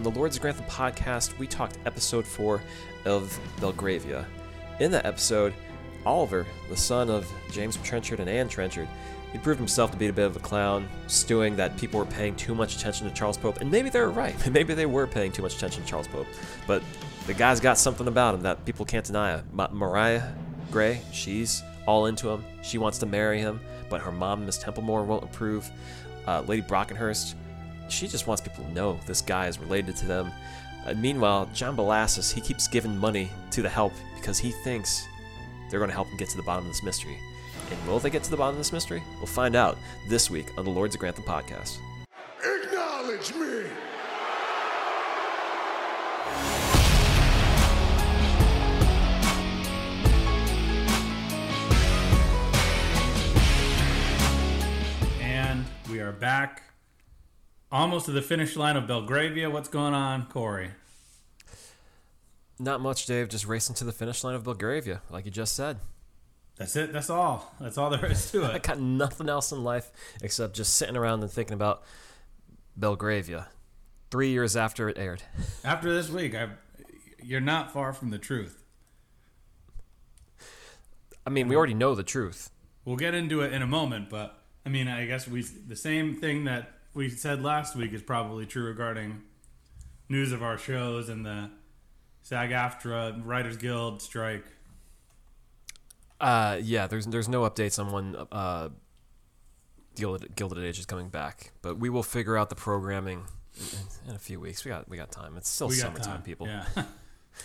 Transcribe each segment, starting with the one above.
On the Lords of Grantham podcast, we talked episode 4 of Belgravia. In that episode, Oliver, the son of James Trenchard and Anne Trenchard, he proved himself to be a bit of a clown, stewing that people were paying too much attention to Charles Pope, and maybe they were right. Maybe they were paying too much attention to Charles Pope. But the guy's got something about him that people can't deny. Ma- Mariah Grey, she's all into him. She wants to marry him, but her mom, Miss Templemore, won't approve. Uh, Lady Brockenhurst, she just wants people to know this guy is related to them. Uh, meanwhile, John Bellasis, he keeps giving money to the help because he thinks they're going to help him get to the bottom of this mystery. And will they get to the bottom of this mystery? We'll find out this week on the Lords of Grantham podcast. Acknowledge me! And we are back almost to the finish line of Belgravia. What's going on, Corey? Not much, Dave. Just racing to the finish line of Belgravia, like you just said. That's it. That's all. That's all there is to it. I got nothing else in life except just sitting around and thinking about Belgravia. Three years after it aired. After this week, I, you're not far from the truth. I mean, we already know the truth. We'll get into it in a moment, but I mean, I guess we the same thing that we said last week is probably true regarding news of our shows and the SAG-AFTRA Writers Guild strike. Uh, yeah, there's there's no updates on when uh, Gilded, Gilded Age is coming back, but we will figure out the programming in, in a few weeks. We got we got time. It's still We summertime, time. people. Yeah.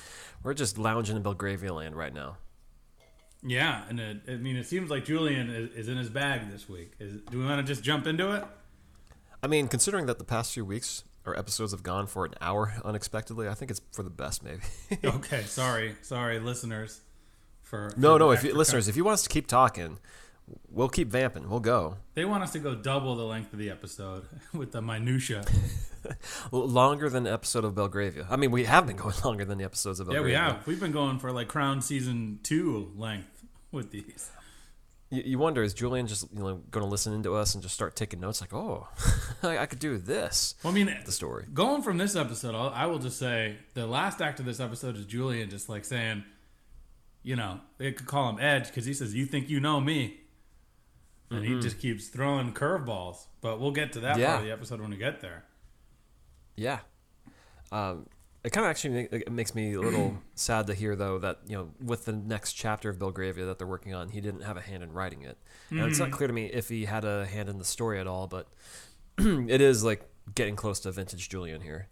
We're just lounging in Belgravia land right now. Yeah, and it, I mean, it seems like Julian is, is in his bag this week. Is, do we want to just jump into it? I mean, considering that the past few weeks our episodes have gone for an hour unexpectedly, I think it's for the best, maybe. Okay, sorry, sorry, listeners. For no, for no, the if you, listeners, if you want us to keep talking, we'll keep vamping. We'll go they want us to go double the length of the episode with the minutia. Longer than the episode of Belgravia. I mean, we have been going longer than the episodes of yeah, Belgravia. we have. We've been going for like Crown season two length with these. You, you wonder is Julian just you know going to listen into us and just start taking notes like, oh, I, I could do this. Well, I mean, The story. going from this episode, I'll, I will just say the last act of this episode is Julian just like saying, you know, they could call him Edge because he says, "You think you know me," and he just keeps throwing curveballs. But we'll get to that Yeah. part of the episode when we get there. Yeah. Um, it kind of actually make, it makes me a little sad to hear though that you know with the next chapter of Belgravia that they're working on, he didn't have a hand in writing it. And it's not mm-hmm. clear to me if he had a hand in the story at all, but it is like getting close to vintage Julian here.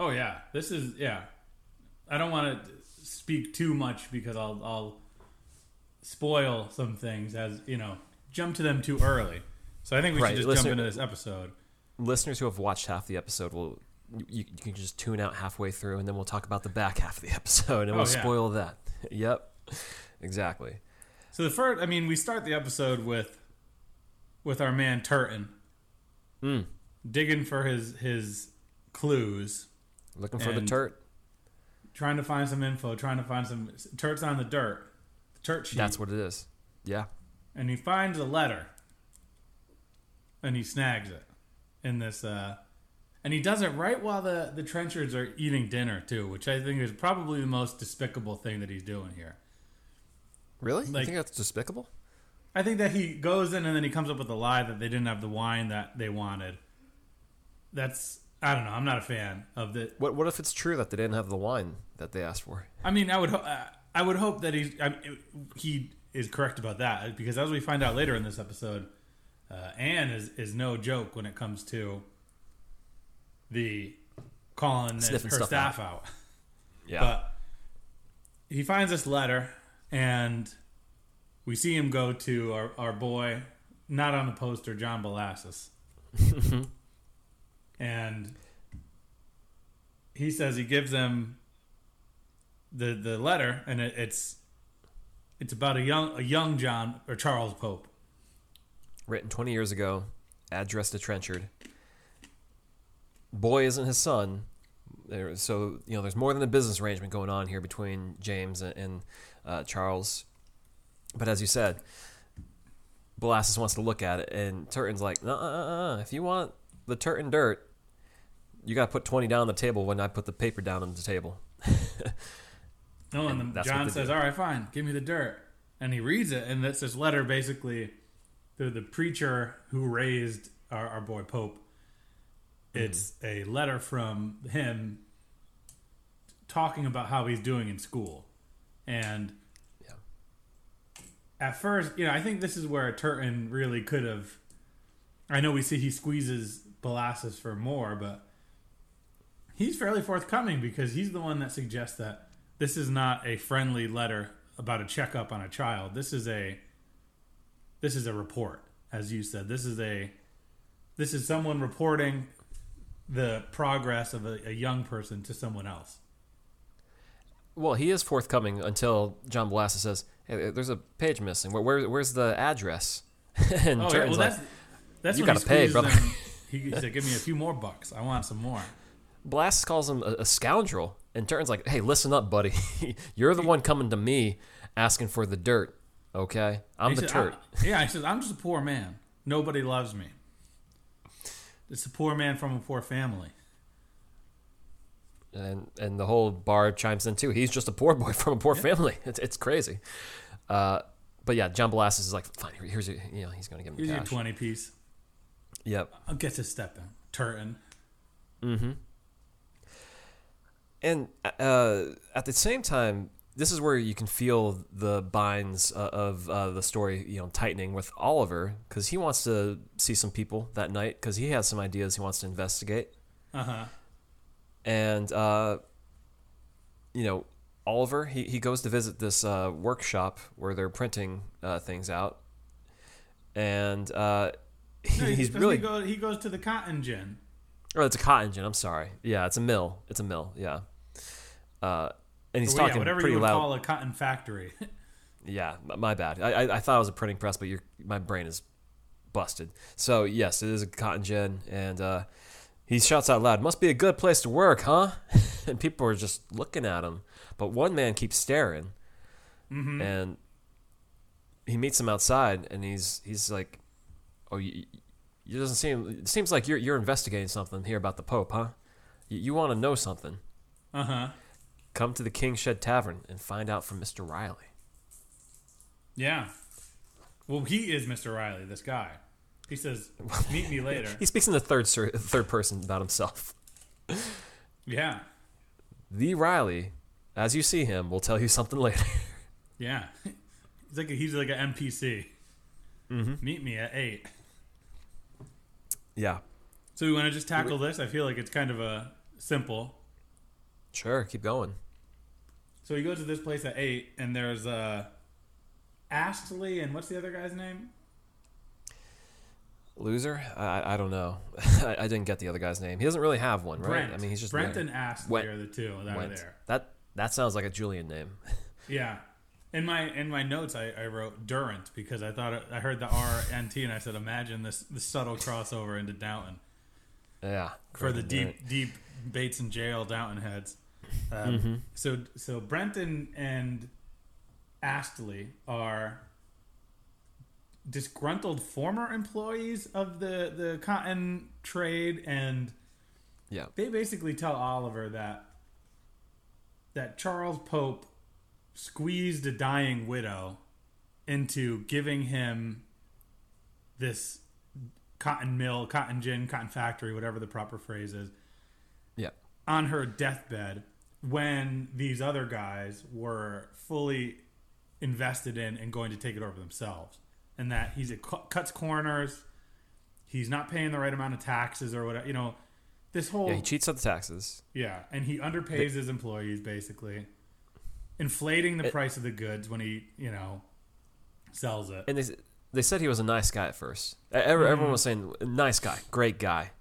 Oh yeah, this is yeah. I don't want to speak too much because I'll I'll spoil some things as you know jump to them too early. So I think we Right, should just listener- jump into this episode. Listeners who have watched half the episode will you, you can just tune out halfway through, and then we'll talk about the back half of the episode, and we'll Oh, yeah. spoil that. yep, exactly. So the first, I mean, we start the episode with with our man Turton Mm. digging for his his clues, Looking for the turt. trying to find some info, trying to find some Turt's on the dirt, the Turt sheet. That's what it is. Yeah. and he finds a letter and he snags it in this uh and he does it right while the the trenchards are eating dinner too which i think is probably the most despicable thing that he's doing here Really? you Like- think that's despicable? i think that he goes in and then he comes up with a lie that they didn't have the wine that they wanted that's i don't know i'm not a fan of the What What if it's true that they didn't have the wine that they asked for? i mean i would ho- i would hope that he's I mean, he is correct about that because as we find out later in this episode uh, Anne is, is no joke when it comes to the calling her staff out. Yeah. But he finds this letter, and we see him go to our, our boy, not on the poster, John Bellasis. and he says he gives them the the letter, and it, it's it's about a young a young John or Charles Pope. Written 20 years ago, addressed to Trenchard. Boy isn't his son. There, so you know, there's more than a business arrangement going on here between James and, and uh, Charles. But as you said, Bellasis wants to look at it, and Turton's like, uh, uh, uh, if you want the Turton dirt, you got to put 20 down on the table when I put the paper down on the table. No, and, And then John says, do. "All right, fine, give me the dirt." And he reads it, and it's this letter basically to the preacher who raised our, our boy Pope. It's a letter from him talking about how he's doing in school, and Yeah. at first, you know, I think this is where Turton really could have. I know we see he squeezes Bellasis for more, but he's fairly forthcoming because he's the one that suggests that this is not a friendly letter about a checkup on a child. This is a this is a report, as you said. This is a this is someone reporting the progress of a, a young person to someone else. Well, he is forthcoming until John Bellasis says, "Hey, there's a page missing. Where, where where's the address?" and Oh, yeah, well, like, that's "You gotta he pay, brother." He, said, "Give me a few more bucks. I want some more." Bellasis calls him a, a scoundrel, and Turton's like, "Hey, listen up, buddy. You're the one coming to me asking for the dirt. Okay, I'm He the said, turd." "I- yeah, he says, I'm just a poor man. Nobody loves me. It's a poor man from a poor family. and and the whole bar chimes in too. He's just a poor boy from a poor family. It's it's crazy. Uh, but yeah, John Bellasis is like, fine. Here's your, you know, he's gonna give him Here's your 20 piece. Yep. I'll get to step in. Turton. Mm-hmm. And uh, at the same time, this is where you can feel the binds uh, of uh, the story, you know, tightening with Oliver because he wants to see some people that night because he has some ideas he wants to investigate. Uh huh. and uh, you know Oliver he, he goes to visit this uh, workshop where they're printing uh, things out and uh, he, No, he- he's really He, go, he goes to the cotton gin. oh it's a cotton gin I'm sorry yeah it's a mill it's a mill yeah uh, and he's yeah, talking whatever pretty you would loud call a cotton factory. Yeah, my bad. I, I, I thought it was a printing press, but your my brain is busted. So yes, it is a cotton gin, and uh, he shouts out loud, "Must be a good place to work, huh?" and people are just looking at him, but one man keeps staring, and he meets him outside, and he's he's like, "Oh, you, you doesn't seem it seems like you're you're investigating something here about the Pope, huh? You, you want to know something? Uh huh. Come to the King's Shed Tavern and find out from Mister Riley." Yeah. Well, he is Mr. Riley, this guy. He says, "Meet me later." He speaks in the third ser- third person about himself. yeah. The Riley, as you see him, will tell you something later. Yeah. He's like a, he's like an NPC. Mm-hmm. Meet me at eight. yeah, So we want to just tackle this. I feel like it's kind of a simple. sure. Keep going. So he goes to this place at eight, and there's uh, Astley, and what's the other guy's name? Loser? I, I don't know. I, I didn't get the other guy's name. He doesn't really have one, right? Brent. I mean, he's just Brent there. and Astley Went- are the two that Went. are there. That that sounds like a Julian name. Yeah. In my in my notes, I, I wrote Durant because I thought it, I heard the R N T, and I said, imagine this the subtle crossover into Downton yeah, for the deep deep Bates and jail Downton heads. Um, Mm-hmm. So so Brenton and Astley are disgruntled former employees of the the cotton trade, and Yeah, they basically tell Oliver that that Charles Pope squeezed a dying widow into giving him this cotton mill, cotton gin, cotton factory, whatever the proper phrase is, yeah, on her deathbed when these other guys were fully invested in and going to take it over themselves. And that he's it cu- cuts corners, he's not paying the right amount of taxes or whatever, you know, this whole yeah. He cheats on the taxes. yeah, and he underpays his employees basically, inflating the price of the goods when he, you know, sells it. And they they said he was a nice guy at first. Every, mm-hmm. Everyone was saying nice guy, great guy,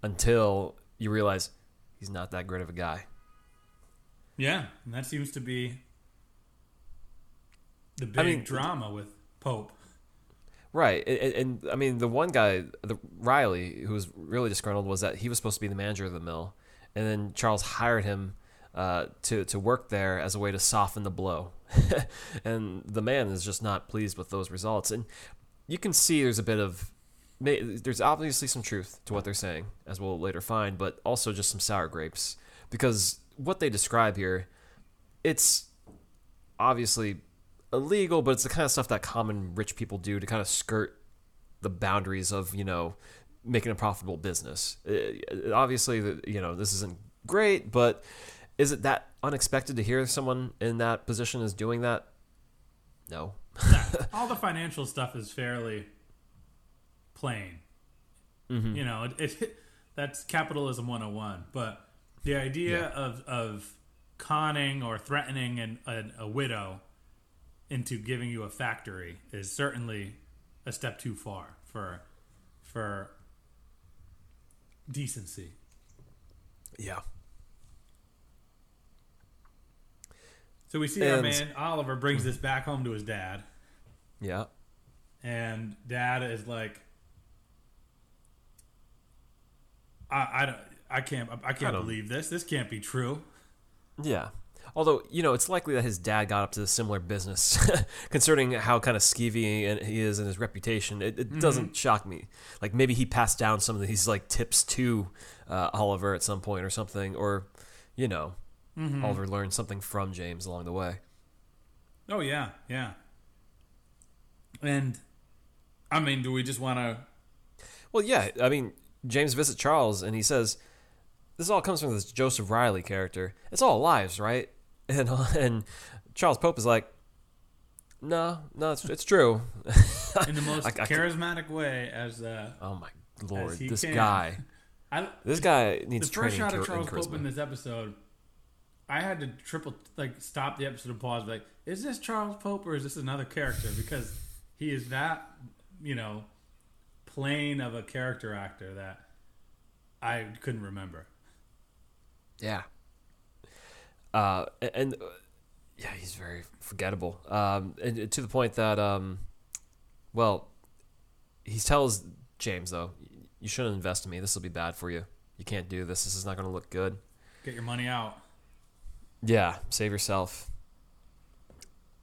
until you realize he's not that great of a guy. Yeah, and that seems to be the big I mean- drama with Pope. Right, and, and, I mean the one guy, the Riley, who was really disgruntled, was that he was supposed to be the manager of the mill, and then Charles hired him uh, to to work there as a way to soften the blow, and the man is just not pleased with those results, and you can see there's a bit of there's obviously some truth to what they're saying, as we'll later find, but also just some sour grapes because what they describe here, it's obviously illegal, but it's the kind of stuff that common rich people do to kind of skirt the boundaries of you know making a profitable business. Uh, obviously, you know this isn't great, but is it that unexpected to hear someone in that position is doing that? No. all the financial stuff is fairly plain. Mm-hmm. You know, it, it that's capitalism 101. But the idea Yeah. of of conning or threatening an, an, a widow into giving you a factory is certainly a step too far for for decency. Yeah. So we see our man Oliver brings this back home to his dad. Yeah. and dad is like I, I don't I can't I can't don't- believe this. This can't be true. Yeah. Although, you know, it's likely that his dad got up to a similar business, concerning how kind of skeevy he is and his reputation. It, it doesn't shock me. Like maybe he passed down some of these like tips to uh, Oliver at some point or something, or you know, Oliver learned something from James along the way. Oh yeah, yeah. And I mean, do we just want to Well, yeah. I mean, James visits Charles and he says, "This all comes from this Joseph Riley character. It's all lies, right?" And and Charles Pope is like, "No, no, it's it's true." in the most I- charismatic way as uh Oh my lord, this can. guy. I This guy needs the first training shot of Charles in Pope in this episode I had to triple like stop the episode and pause like is this Charles Pope or is this another character because he is that you know plain of a character actor that I couldn't remember. Yeah. Uh, a- and, uh, yeah, he's very forgettable. Um, and to the point that, um, well, he tells James though, you shouldn't invest in me. This will be bad for you. You can't do this. This is not going to look good. Get your money out. Yeah, save yourself.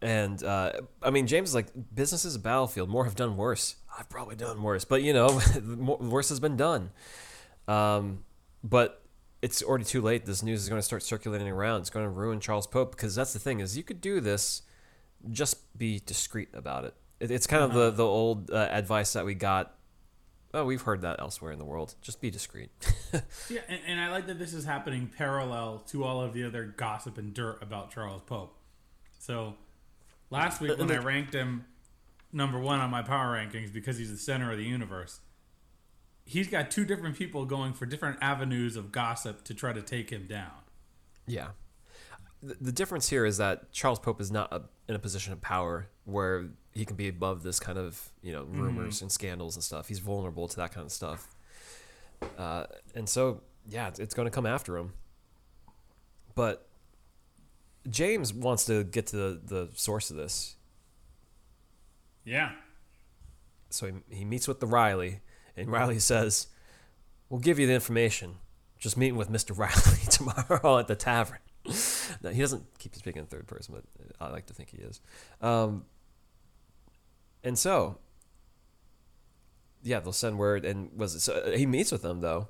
And uh, I mean, James is like, business is a battlefield. More have done worse. I've probably done worse, but you know, worse has been done. Um, but it's already too late. This news is going to start circulating around. It's going to ruin Charles Pope because that's the thing is you could do this, just be discreet about it. it it's kind of the the old uh, advice that we got. Oh, we've heard that elsewhere in the world. Just be discreet. Yeah, and, and I like that this is happening parallel to all of the other gossip and dirt about Charles Pope. So last week when I ranked him number one on my power rankings because he's the center of the universe, he's got two different people going for different avenues of gossip to try to take him down. Yeah. The, the difference here is that Charles Pope is not a, in a position of power where he can be above this kind of, you know, rumors and scandals and stuff. He's vulnerable to that kind of stuff. Uh, and so, yeah, it's, it's going to come after him. But James wants to get to the, the source of this. Yeah. So he, he meets with the Riley, and Riley says, We'll give you the information. Just meeting with Mr. Riley tomorrow at the tavern. no, he doesn't keep speaking in third person, but I like to think he is. Um, and so, yeah, they'll send word, and was it, so uh, he meets with them though.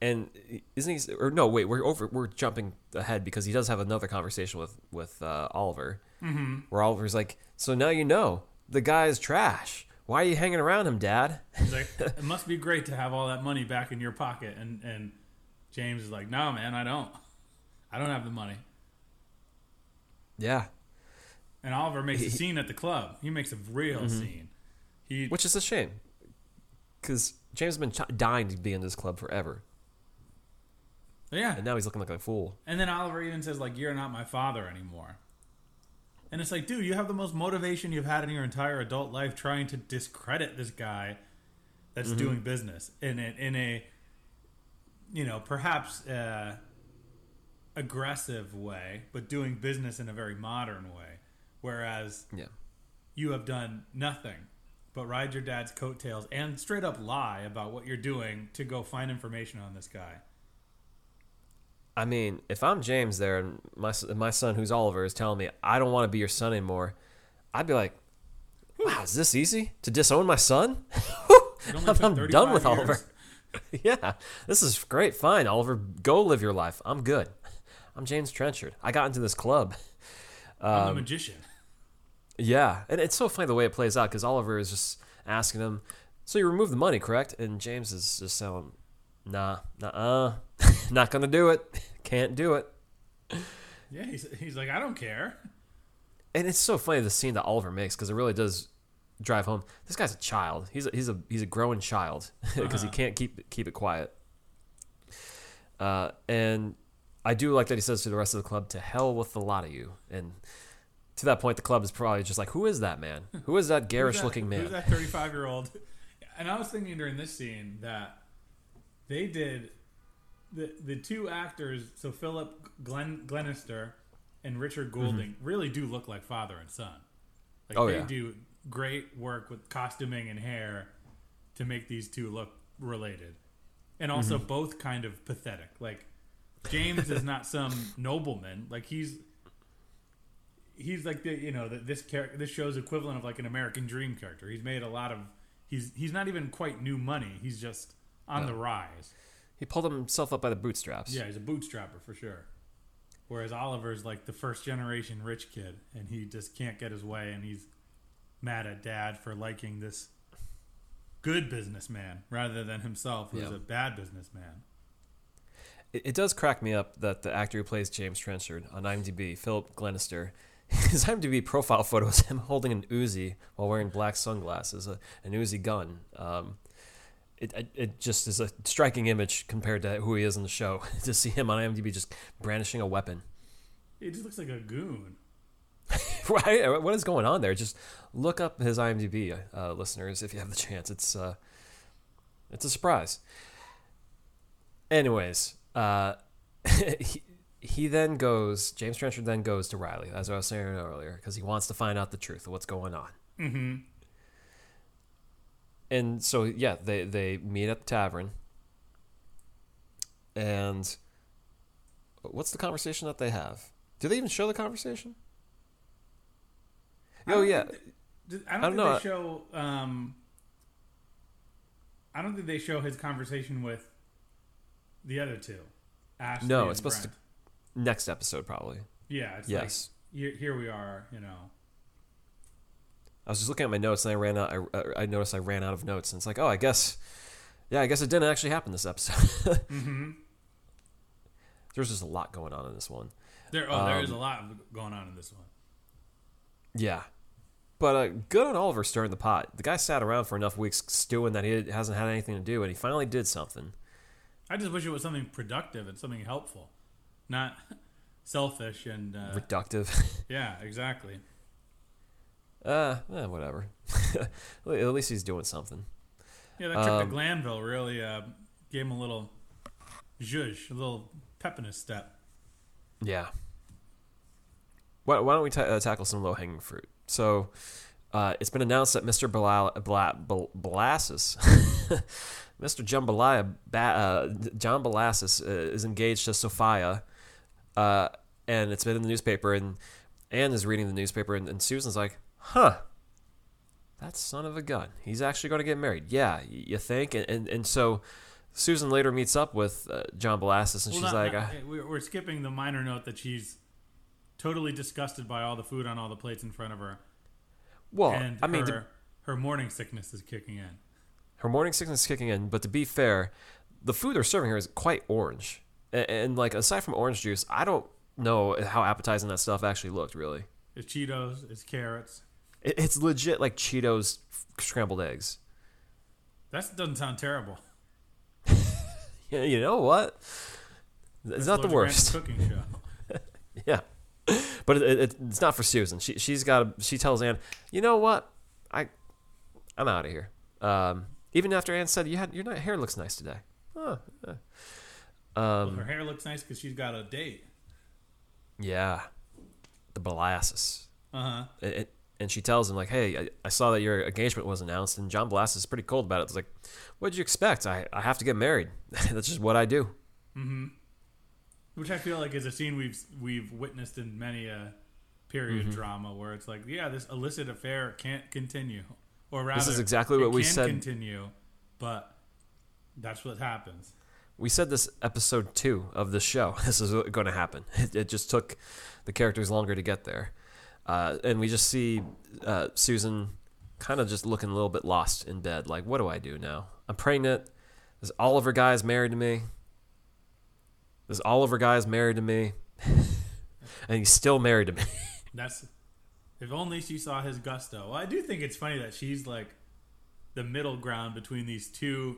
And isn't he? Or no, wait, we're over. We're jumping ahead because he does have another conversation with with uh, Oliver, mm-hmm. where Oliver's like, "So now you know the guy's trash. Why are you hanging around him, Dad?" He's like, it must be great to have all that money back in your pocket. And, and James is like, no, man, I don't. I don't have the money. yeah, And Oliver makes a scene at the club. He makes a real mm-hmm. scene. He which is a shame because James has been ch- dying to be in this club forever, yeah. and now he's looking like a fool. And then Oliver even says, like, you're not my father anymore. And it's like, dude, you have the most motivation you've had in your entire adult life trying to discredit this guy that's doing business in a, in a, you know, perhaps uh, aggressive way, but doing business in a very modern way. Whereas Yeah, you have done nothing but ride your dad's coattails and straight up lie about what you're doing to go find information on this guy. I mean, if I'm James there and my my son, who's Oliver, is telling me I don't want to be your son anymore, I'd be like, "Wow, is this easy to disown my son?" Whew. It only I'm, took I'm 35 done with years. Oliver. yeah, this is great. Fine, Oliver, go live your life. I'm good. I'm James Trenchard. I got into this club. I'm a um, magician. Yeah, and it's so funny the way it plays out because Oliver is just asking him, "So you remove the money, correct?" And James is just telling, "Nah, nah, not gonna do it. Can't do it." Yeah, he's, he's like, I don't care. And it's so funny the scene that Oliver makes because it really does drive home. This guy's a child. He's a, he's a he's a growing child because he Uh-huh. can't keep keep it quiet. Uh, and I do like that he says to the rest of the club, "To hell with the lot of you." And to that point, the club is probably just like, "Who is that man? Who is that garish that- looking man?" Who's that 35 year old? And I was thinking during this scene that they did the the two actors, so Philip Glen, Glenister and Richard Goulding, really do look like father and son. Like Mm-hmm. Oh, they yeah. do great work with costuming and hair to make these two look related, and also Mm-hmm. both kind of pathetic. Like James is not some nobleman. Like he's he's like the you know the, this character this show's equivalent of like an American Dream character. He's made a lot of he's he's not even quite new money. He's just on the rise. He pulled himself up by the bootstraps. Yeah, he's a bootstrapper for sure. Whereas Oliver's like the first generation rich kid, and he just can't get his way, and he's mad at dad for liking this good businessman rather than himself, who's Yeah. a bad businessman. It, it does crack me up that the actor who plays James Trenchard on IMDb, Philip Glenister, his IMDb profile photo is him holding an Uzi while wearing black sunglasses, a, an Uzi gun. Um, it, it, it just is a striking image compared to who he is in the show to see him on IMDb just brandishing a weapon. He just looks like a goon. right? What is going on there? Just look up his IMDb, uh, listeners, if you have the chance. It's uh, it's a surprise. Anyways, uh, he, he then goes. James Trenchard then goes to Riley, as I was saying earlier, because he wants to find out the truth of what's going on. Mm-hmm. And so, yeah, they they meet at the tavern. And what's the conversation that they have? Do they even show the conversation? Oh yeah, think I don't, don't think know. they show. Um, I don't think they show his conversation with the other two. Ashley No, it's supposed to- next episode probably. Yeah, it's Yes. like here, here we are. You know, I was just looking at my notes and I ran out. I, I noticed I ran out of notes, and it's like, oh, I guess, yeah, I guess it didn't actually happen this episode. mm-hmm. There's just a lot going on in this one. there. Oh, there is Um, a lot going on in this one. Yeah, but uh, good on Oliver stirring the pot. The guy sat around for enough weeks stewing that he hasn't had anything to do, and he finally did something. I just wish it was something productive and something helpful, not selfish and uh, Reductive. yeah, exactly. Uh, eh, whatever. At least he's doing something. Yeah, that trip Um, to Glanville really uh, gave him a little zhuzh, a little pep in his step. Yeah. Why, why don't we ta- uh, tackle some low hanging fruit? So, uh, it's been announced that Mr. Bla- Bla- Bla- Bellasis, Mr. Jambalaya, ba- uh, John Bellasis, uh, is engaged to Sophia, uh, and it's been in the newspaper. And Anne is reading the newspaper, and, and Susan's like, "Huh, that son of a gun. He's actually going to get married." Yeah, you think? And and, and so. Susan later meets up with uh, John Bellasis, and Well, she's not- like, not- we're, skipping the minor note that she's totally disgusted by all the food on all the plates in front of her, "Well, and I mean, her, to- her morning sickness is kicking in. Her morning sickness is kicking in, but to be fair, the food they're serving her is quite orange. And, and like aside from orange juice, I don't know how appetizing that stuff actually looked. Really, It's Cheetos, it's carrots. It, it's legit like Cheetos scrambled eggs. That doesn't sound terrible. Yeah, you know what? It's not the Grant's worst. cooking show. Yeah, but it, it, it's not for Susan. She she's got she tells Anne, you know what? I I'm out of here. Um, even after Anne said you had your hair looks nice today. Yeah. Um, her hair looks nice because she's got a date. yeah, the molasses. Uh huh. it- and she tells him like, "Hey, I, I saw that your engagement was announced." And John Blass is pretty cold about it. It's like, "What'd you expect? I, I have to get married. That's just what I do." Which I feel like is a scene we've we've witnessed in many a period Mm-hmm. drama where it's like, yeah, this illicit affair can't continue, or rather, is exactly it what we can said- Continue, but that's what happens. We said this episode two of the show. This is going to happen. It, it just took the characters longer to get there, uh, and we just see uh, Susan kind of just looking a little bit lost in bed. Like, what do I do now? I'm pregnant. This Oliver guy is married to me. This Oliver guy is married to me, and he's still married to me. That's if only she saw his gusto. Well, I do think it's funny that she's like the middle ground between these two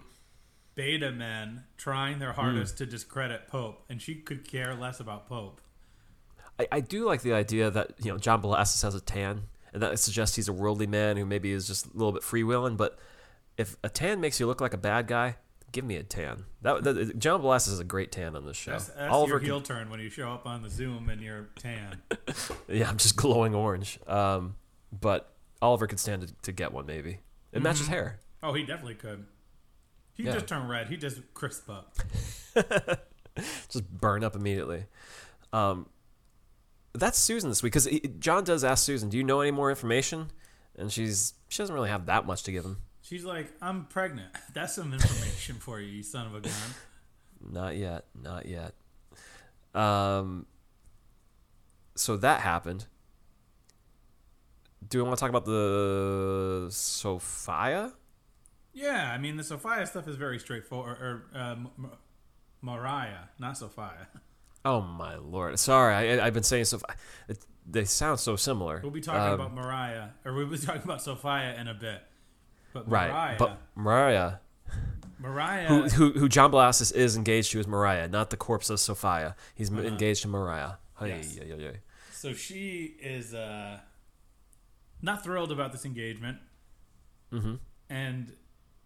beta men trying their hardest to discredit Pope, and she could care less about Pope. I, I do like the idea that you know John Bellasis has a tan, and that suggests he's a worldly man who maybe is just a little bit freewheeling. But if a tan makes you look like a bad guy, give me a tan. That, that John Bellasis is a great tan on this show. That's, that's Oliver your can- heel turn when you show up on the Zoom and you're tan. yeah, I'm just glowing orange. Um, but Oliver could stand to, to get one maybe. It matches hair. Oh, he definitely could. He Yeah. just turned red. He just crisp up. just burn up immediately. Um, that's Susan this week because John does ask Susan, "Do you know any more information?" And she's she doesn't really have that much to give him. She's like, I'm pregnant. That's some information for you, you son of a gun. Not yet, not yet. Um, so that happened. Do we want to talk about the Sophia? Yeah, I mean, the Sophia stuff is very straightforward. Or uh, M- M- Mariah, not Sophia. Oh my lord! Sorry, I, I've been saying Sophia. It, they sound so similar. We'll be talking Um, about Mariah, or we'll be talking about Sophia in a bit. But right, but Mariah, Mariah, who, who who John Blastus is engaged to is Mariah, not the corpse of Sophia. He's m engaged to Mariah. Hey, Uh-huh. Yes. yeah, yeah, yeah. so she is uh, not thrilled about this engagement. Mhm. And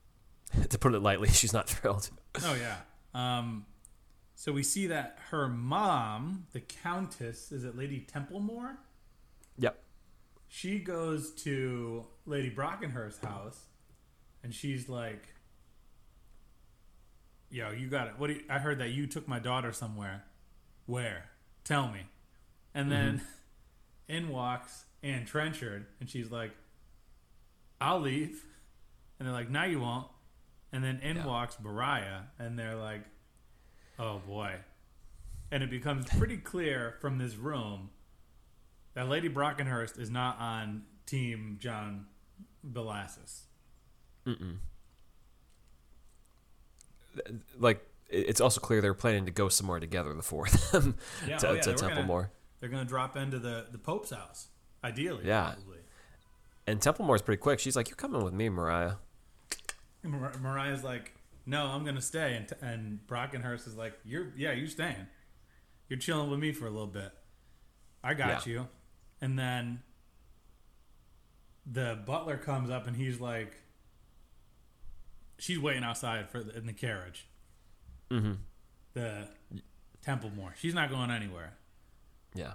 to put it lightly, she's not thrilled. Oh yeah. Um, so we see that her mom, the Countess, is it Lady Templemore? Yep. She goes to Lady Brockenhurst's house, and she's like, "Yo, you got it. What? Do you, I heard that you took my daughter somewhere. Where? Tell me." And mm-hmm. then in walks Anne Trenchard, and she's like, "I'll leave." And they're like, "No, you won't." And then in Yeah. walks Mariah, and they're like, "Oh boy!" And it becomes pretty clear from this room that Lady Brockenhurst is not on Team John Bellasis. Like it's also clear they're planning to go somewhere together, the four of them, Yeah, to, oh yeah, to they were gonna- Templemore. They're going to drop into the the Pope's house, ideally. Yeah. probably. And Templemore's pretty quick. She's like, "You're coming with me, Mariah." Mar- Mariah's like, "No, I'm going to stay," and, t- and Brockenhurst is like, "You're yeah, you're staying. You're chilling with me for a little bit. I got Yeah. you." And then the butler comes up and he's like, "She's waiting outside for the, in the carriage." Mm-hmm. The Templemore. She's not going anywhere. Yeah,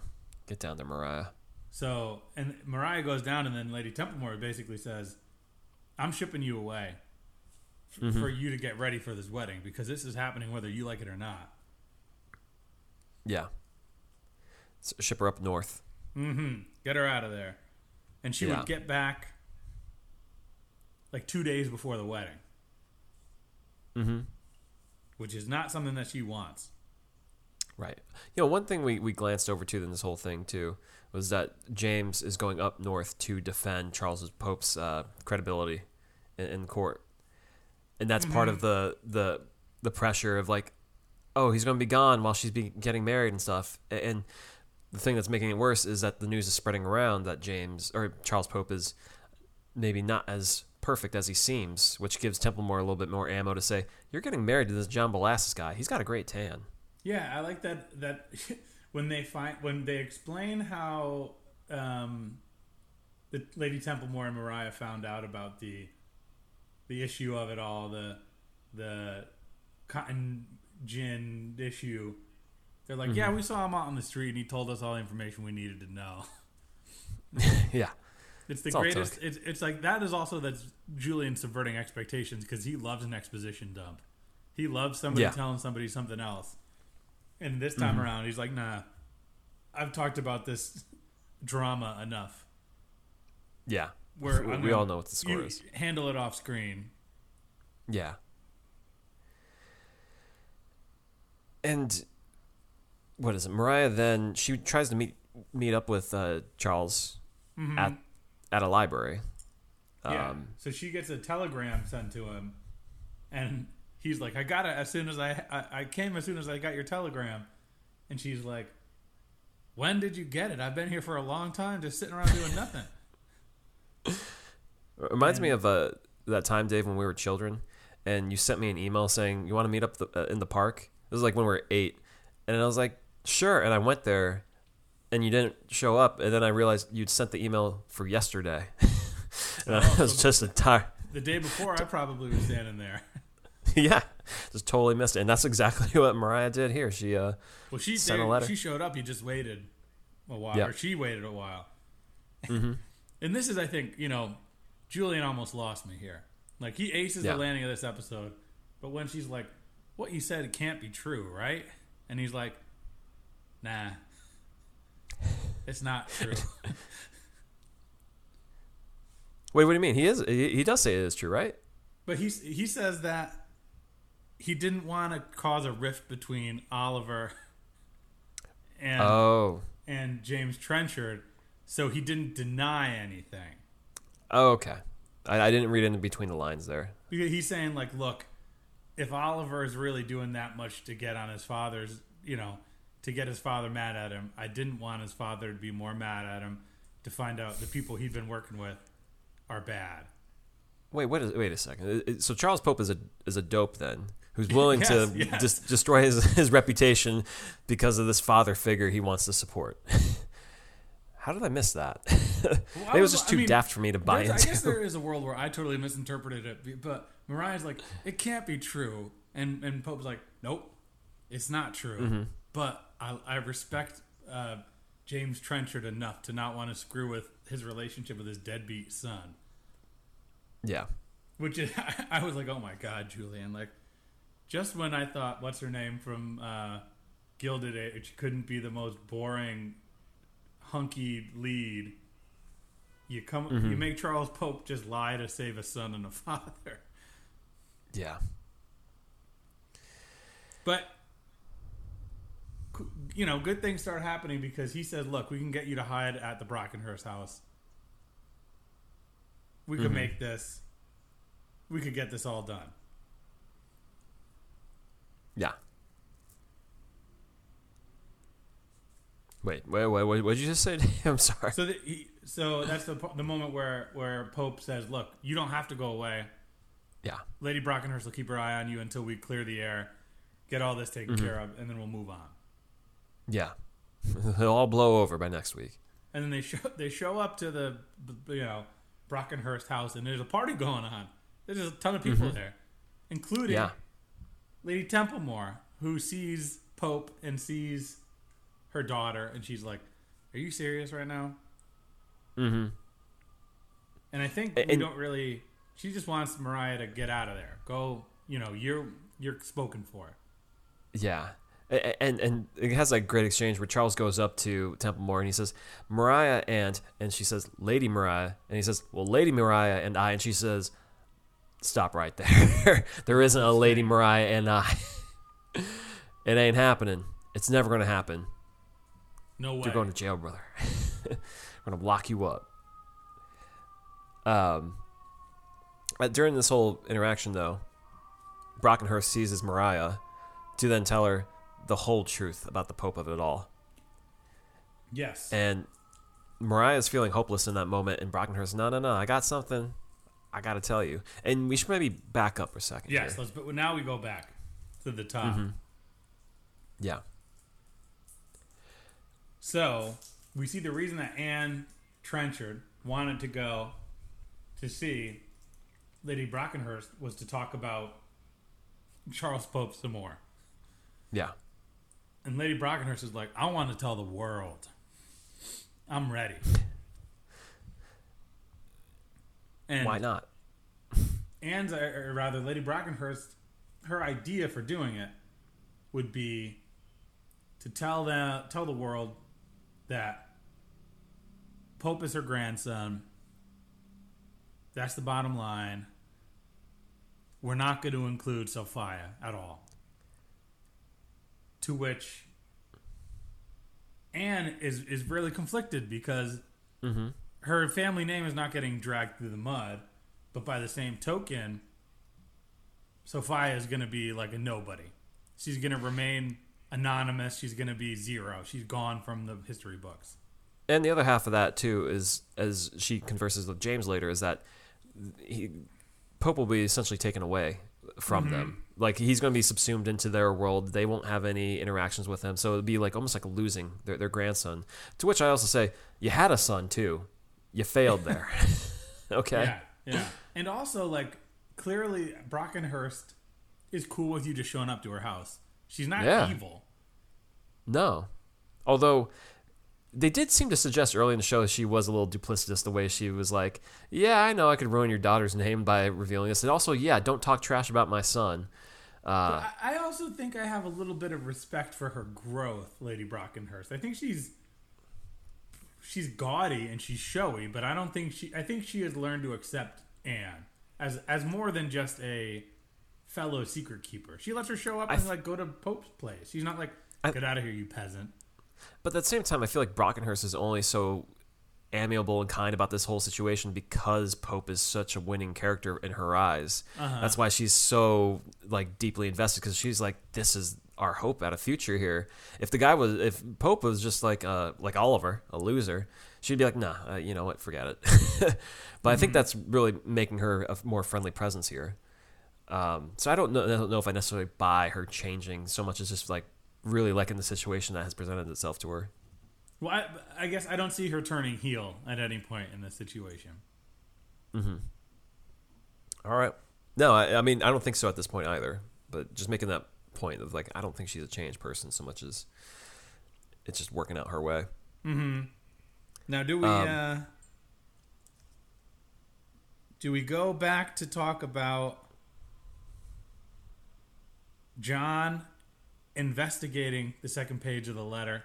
get down there, Mariah. So, and Mariah goes down, and then Lady Templemore basically says, "I'm shipping you away f- for you to get ready for this wedding because this is happening whether you like it or not." Yeah. S- ship her up north. Mm-hmm. Get her out of there, and she Yeah. would get back like two days before the wedding, Mm-hmm. which is not something that she wants. Right. You know, one thing we, we glanced over to in this whole thing too was that James is going up north to defend Charles Pope's uh, credibility in, in court, and that's part of the the the pressure of like, oh, he's going to be gone while she's be getting married and stuff. And the thing that's making it worse is that the news is spreading around that James or Charles Pope is maybe not as perfect as he seems, which gives Templemore a little bit more ammo to say, "You're getting married to this John Bellasis guy. He's got a great tan." Yeah, I like that. That when they find when they explain how um, the Lady Templemore and Mariah found out about the the issue of it all, the the cotton gin issue. They're like, yeah, we saw him out on the street, and he told us all the information we needed to know. yeah. It's the It's greatest. It's, it's like that is also that's Julian subverting expectations because he loves an exposition dump. He loves somebody Yeah. Mm-hmm. telling somebody something else. And this time around, he's like, "Nah, I've talked about this drama enough. Yeah. Where we, gonna- all know what the score is. handle it off screen." Yeah. And what is it? Mariah then she tries to meet meet up with uh, Charles at at a library. Yeah. Um, so she gets a telegram sent to him, and he's like, "I got it as soon as I, I I came as soon as I got your telegram," and she's like, "When did you get it? I've been here for a long time, just sitting around doing nothing." It reminds me of uh, that time, Dave, when we were children, and you sent me an email saying you want to meet up the, uh, in the park. It was like when we were eight, and I was like, sure. And I went there, and you didn't show up. And then I realized you'd sent the email for yesterday, and I was just a tired. The day before, I probably was standing there. yeah, just totally missed it. And that's exactly what Mariah did here. She uh, Well, she Sent a letter. she showed up. You just waited a while, Yeah. or she waited a while. Mm-hmm. And this is, I think, you know, Julian almost lost me here. Like he aces Yeah. the landing of this episode, but when she's like, "What you said can't be true, right?" and he's like, "Nah, it's not true." wait, what do you mean? He is he, he does say it is true, right? but he he says that he didn't want to cause a rift between Oliver and Oh, and James Trenchard, so he didn't deny anything. oh okay. I, I didn't read in between the lines there. He's saying like, look, if Oliver is really doing that much to get on his father's, you know, to get his father mad at him, I didn't want his father to be more mad at him to find out the people he'd been working with are bad. Wait, wait, a, wait a second. So Charles Pope is a is a dope then, who's willing Yes, to yes. dis- destroy his his reputation because of this father figure he wants to support. How did I miss that? I it was just I too mean, daft for me to buy There's- I guess there is a world where I totally misinterpreted it, but Mariah's like, it can't be true, and and Pope's like, nope, it's not true. Mm-hmm. But I, I respect uh, James Trenchard enough to not want to screw with his relationship with his deadbeat son. Yeah, Which is, I was like, oh my god, Julian! Like, just when I thought, what's her name from uh, Gilded Age couldn't be the most boring, hunky lead. You come, you mm-hmm. make Charles Pope just lie to save a son and a father. yeah, But you know, good things start happening because he says, "Look, we can get you to hide at the Brockenhurst house. We could mm-hmm. make this. We could get this all done." yeah. Wait, wait, wait, what did you just say? I'm sorry. So the, he, so that's the the moment where where Pope says, "Look, you don't have to go away. Yeah, Lady Brockenhurst will keep her eye on you until we clear the air, get all this taken mm-hmm. care of, and then we'll move on." yeah. It'll all blow over by next week. And then they show they show up to the you know Brockenhurst house, and there's a party going on. There's a ton of people mm-hmm. there, including Yeah, Lady Templemore, who sees Pope and sees her daughter, and she's like, "Are you serious right now?" mm-hmm. And I think And- we don't really. She just wants Mariah to get out of there. Go, you know, you're you're spoken for. Yeah. And and it has a great exchange where Charles goes up to Templemore and he says, Mariah and and she says, Lady Mariah. And he says, Well, Lady Mariah and I and she says, Stop right there. there isn't a Lady Mariah and I. it ain't happening. It's never gonna happen. No way. You're going to jail, brother. We're gonna lock you up. Um, uh, during this whole interaction, though, Brockenhurst seizes Mariah to then tell her the whole truth about the Pope of it all. yes. And Mariah's feeling hopeless in that moment, and Brockenhurst, no, no, no, I got something. I got to tell you. And we should maybe back up for a second. yes. here. Let's. But now we go back to the top. Mm-hmm. Yeah. So we see the reason that Anne Trenchard wanted to go to see Lady Brockenhurst was to talk about Charles Pope some more. Yeah. And Lady Brockenhurst is like, I want to tell the world. I'm ready. And Why not? Anne's, or rather, Lady Brockenhurst, her idea for doing it would be to tell the tell the world that Pope is her grandson. That's the bottom line. we're not going to include Sophia at all. To which Anne is is really conflicted because mm-hmm. her family name is not getting dragged through the mud, but by the same token, Sophia is going to be like a nobody. She's going to remain anonymous. She's going to be zero. She's gone from the history books. And the other half of that too is, as she converses with James later, is that he, Pope will be essentially taken away from mm-hmm. them. Like he's going to be subsumed into their world. They won't have any interactions with him. So it'd be like almost like losing their, their grandson. To which I also say, you had a son too. You failed there. okay. Yeah, yeah. And also, like, clearly, Brockenhurst is cool with you just showing up to her house. She's not Yeah. evil. No. Although they did seem to suggest early in the show that she was a little duplicitous the way she was like, Yeah, I know I could ruin your daughter's name by revealing this. And also, yeah, don't talk trash about my son. Uh, I, I also think I have a little bit of respect for her growth, Lady Brockenhurst. I think she's she's gaudy and she's showy, but I don't think she. I think she has learned to accept Anne as as more than just a fellow secret keeper. She lets her show up and th- like go to Pope's place. She's not like I- get out of here, you peasant. But at the same time, I feel like Brockenhurst is only so amiable and kind about this whole situation because Pope is such a winning character in her eyes. That's why she's so like deeply invested because she's like, this is our hope at a future here. If the guy was, if Pope was just like uh like Oliver, a loser, she'd be like, nah, uh, you know what, forget it. but I think that's really making her a more friendly presence here. Um, so I don't know, I don't know if I necessarily buy her changing so much as just like really liking the situation that has presented itself to her. Well, I, I guess I don't see her turning heel at any point in this situation. Hmm. All right. No, I, I mean I don't think so at this point either. But just making that point of like I don't think she's a changed person so much as it's just working out her way. Hmm. Now, do we Um, uh, do we go back to talk about John investigating the second page of the letter?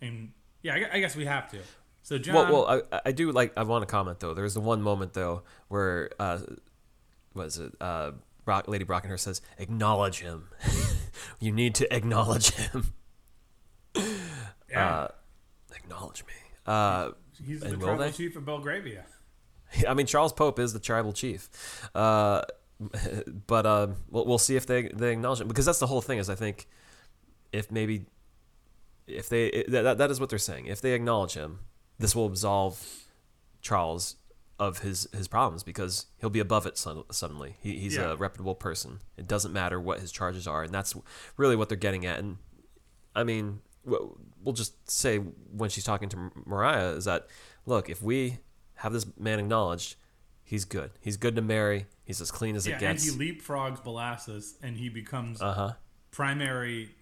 And yeah, I I guess we have to. So John, Well, well, I, I do like I want to comment though. There's the one moment though where uh, what is it? Uh, Brock, Lady Brockenhurst says, "Acknowledge him. you need to acknowledge him. yeah, Uh, acknowledge me." Uh, he's the tribal they? chief of Belgravia. I mean, Charles Pope is the tribal chief, uh, but uh, we'll, we'll see if they they acknowledge him because that's the whole thing. Is I think if maybe if they that, that is what they're saying. If they acknowledge him, this will absolve Charles of his his problems because he'll be above it sud- suddenly. He, he's Yeah. a reputable person. It doesn't matter what his charges are, and that's really what they're getting at. And I mean, we'll just say when she's talking to Mariah is that look, if we have this man acknowledged, he's good. He's good to marry. He's as clean as Yeah, it and he leapfrogs Bellasis, and he becomes Uh huh. primary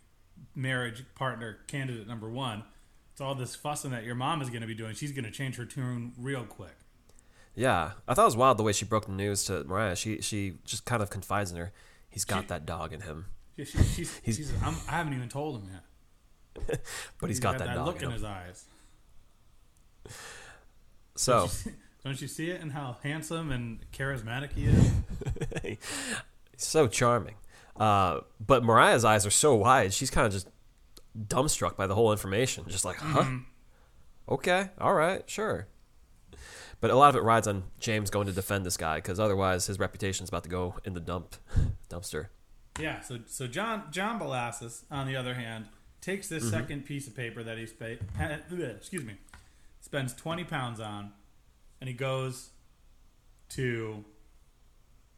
marriage partner candidate number one. It's all this fussing that your mom is going to be doing. She's going to change her tune real quick. Yeah, I thought it was wild the way she broke the news to Mariah. She she just kind of confides in her. He's got She- that dog in him, Yeah, she, she's, He's- she's, I'm, I haven't even told him yet. but he's got, that, dog look in him. his eyes. So Don't you see it in how handsome and charismatic he is? he's so charming. Uh, but Mariah's eyes are so wide. She's kind of just dumbstruck by the whole information. Just like, huh? Mm-hmm. Okay, all right, sure. But a lot of it rides on James going to defend this guy because otherwise his reputation is about to go in the dump dumpster. Yeah. So so John John Bellasis, on the other hand, takes Mm-hmm. this second piece of paper that he's paid. Excuse me. Spends twenty pounds on, and he goes to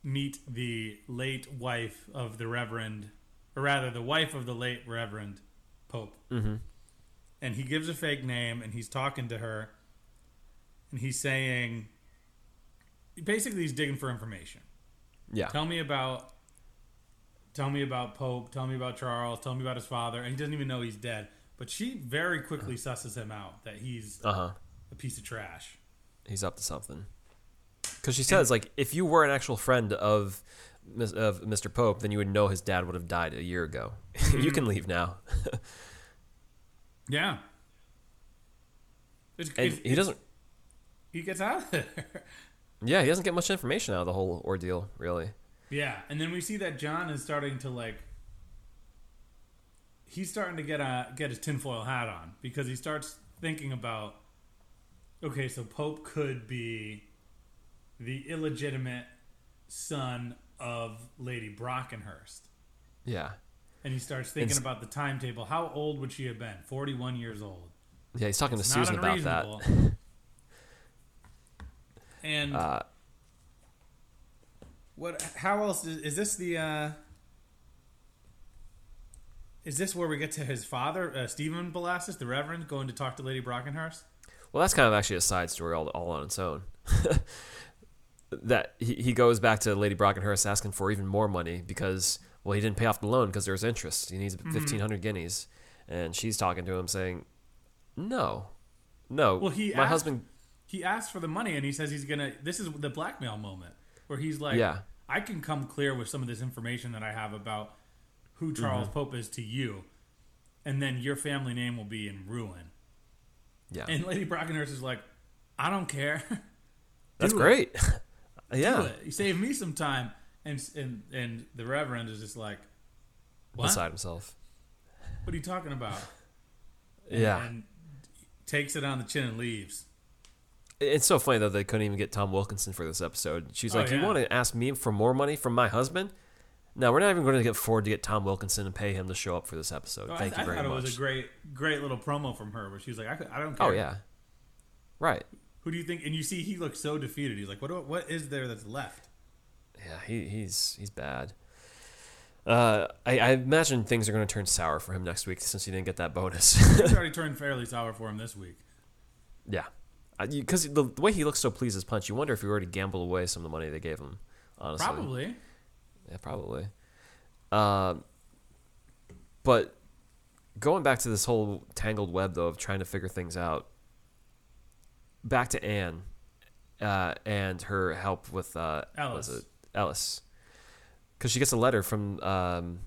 meet the late wife of the Reverend, or rather, the wife of the late Reverend Pope. Mm-hmm. And he gives a fake name, and he's talking to her, and he's saying, basically, he's digging for information. Yeah. Tell me about tell me about Pope, tell me about Charles, tell me about his father, and he doesn't even know he's dead. But she very quickly susses him out that he's Uh huh. a piece of trash. He's up to something. Because she says, like, if you were an actual friend of of Mr. Pope, then you would know his dad would have died a year ago. you can leave now. Yeah. It's, And it's- he doesn't. he gets out of there. Yeah, he doesn't get much information out of the whole ordeal, really. Yeah, and then we see that John is starting to like. He's starting to get a get his tinfoil hat on because he starts thinking about. Okay, so Pope could be the illegitimate son of Lady Brockenhurst, Yeah. and he starts thinking It's- about the timetable. How old would she have been? Forty-one years old. Yeah, he's talking to Susan about that. and Uh, What? How else is, is this the? uh Is this where we get to his father, uh, Stephen Bellasis, the Reverend, going to talk to Lady Brockenhurst? Well, that's kind of actually a side story all, all on its own. that he, he goes back to Lady Brockenhurst asking for even more money because, well, he didn't pay off the loan because there was interest. He needs Mm-hmm. 1,500 guineas. And she's talking to him saying, no, no. Well, he my asked- husband, He asks for the money, and he says he's gonna. This is the blackmail moment where he's like, Yeah. I can come clear with some of this information that I have about who Charles Mm-hmm. Pope is to you, and then your family name will be in ruin." Yeah, And Lady Brockenhurst is like, "I don't care." that's do it. great. Do yeah, it. You save me some time. And and and the Reverend is just like, "What? beside himself. What are you talking about?" And, Yeah. and takes it on the chin and leaves. It's so funny though they couldn't even get Tom Wilkinson for this episode. She's Oh, like, "You want to ask me for more money from my husband?" No, we're not even going to get Ford to get Tom Wilkinson and pay him to show up for this episode. So Thank I, you very much. I thought it was a great, great little promo from her where she was like, I, I don't care. oh yeah, right. Who do you think? And you see, he looks so defeated. He's like, what, what is there that's left? Yeah, he, he's he's bad. Uh, I, I imagine things are going to turn sour for him next week since he didn't get that bonus. It's already turned fairly sour for him this week. yeah, because the, the way he looks so pleased as punch, you wonder if he already gambled away some of the money they gave him. Honestly, Probably. Yeah, probably. Um, but going back to this whole tangled web though of trying to figure things out. Back to Anne, uh, and her help with uh, Ellis. Was it Ellis? Because she gets a letter from um,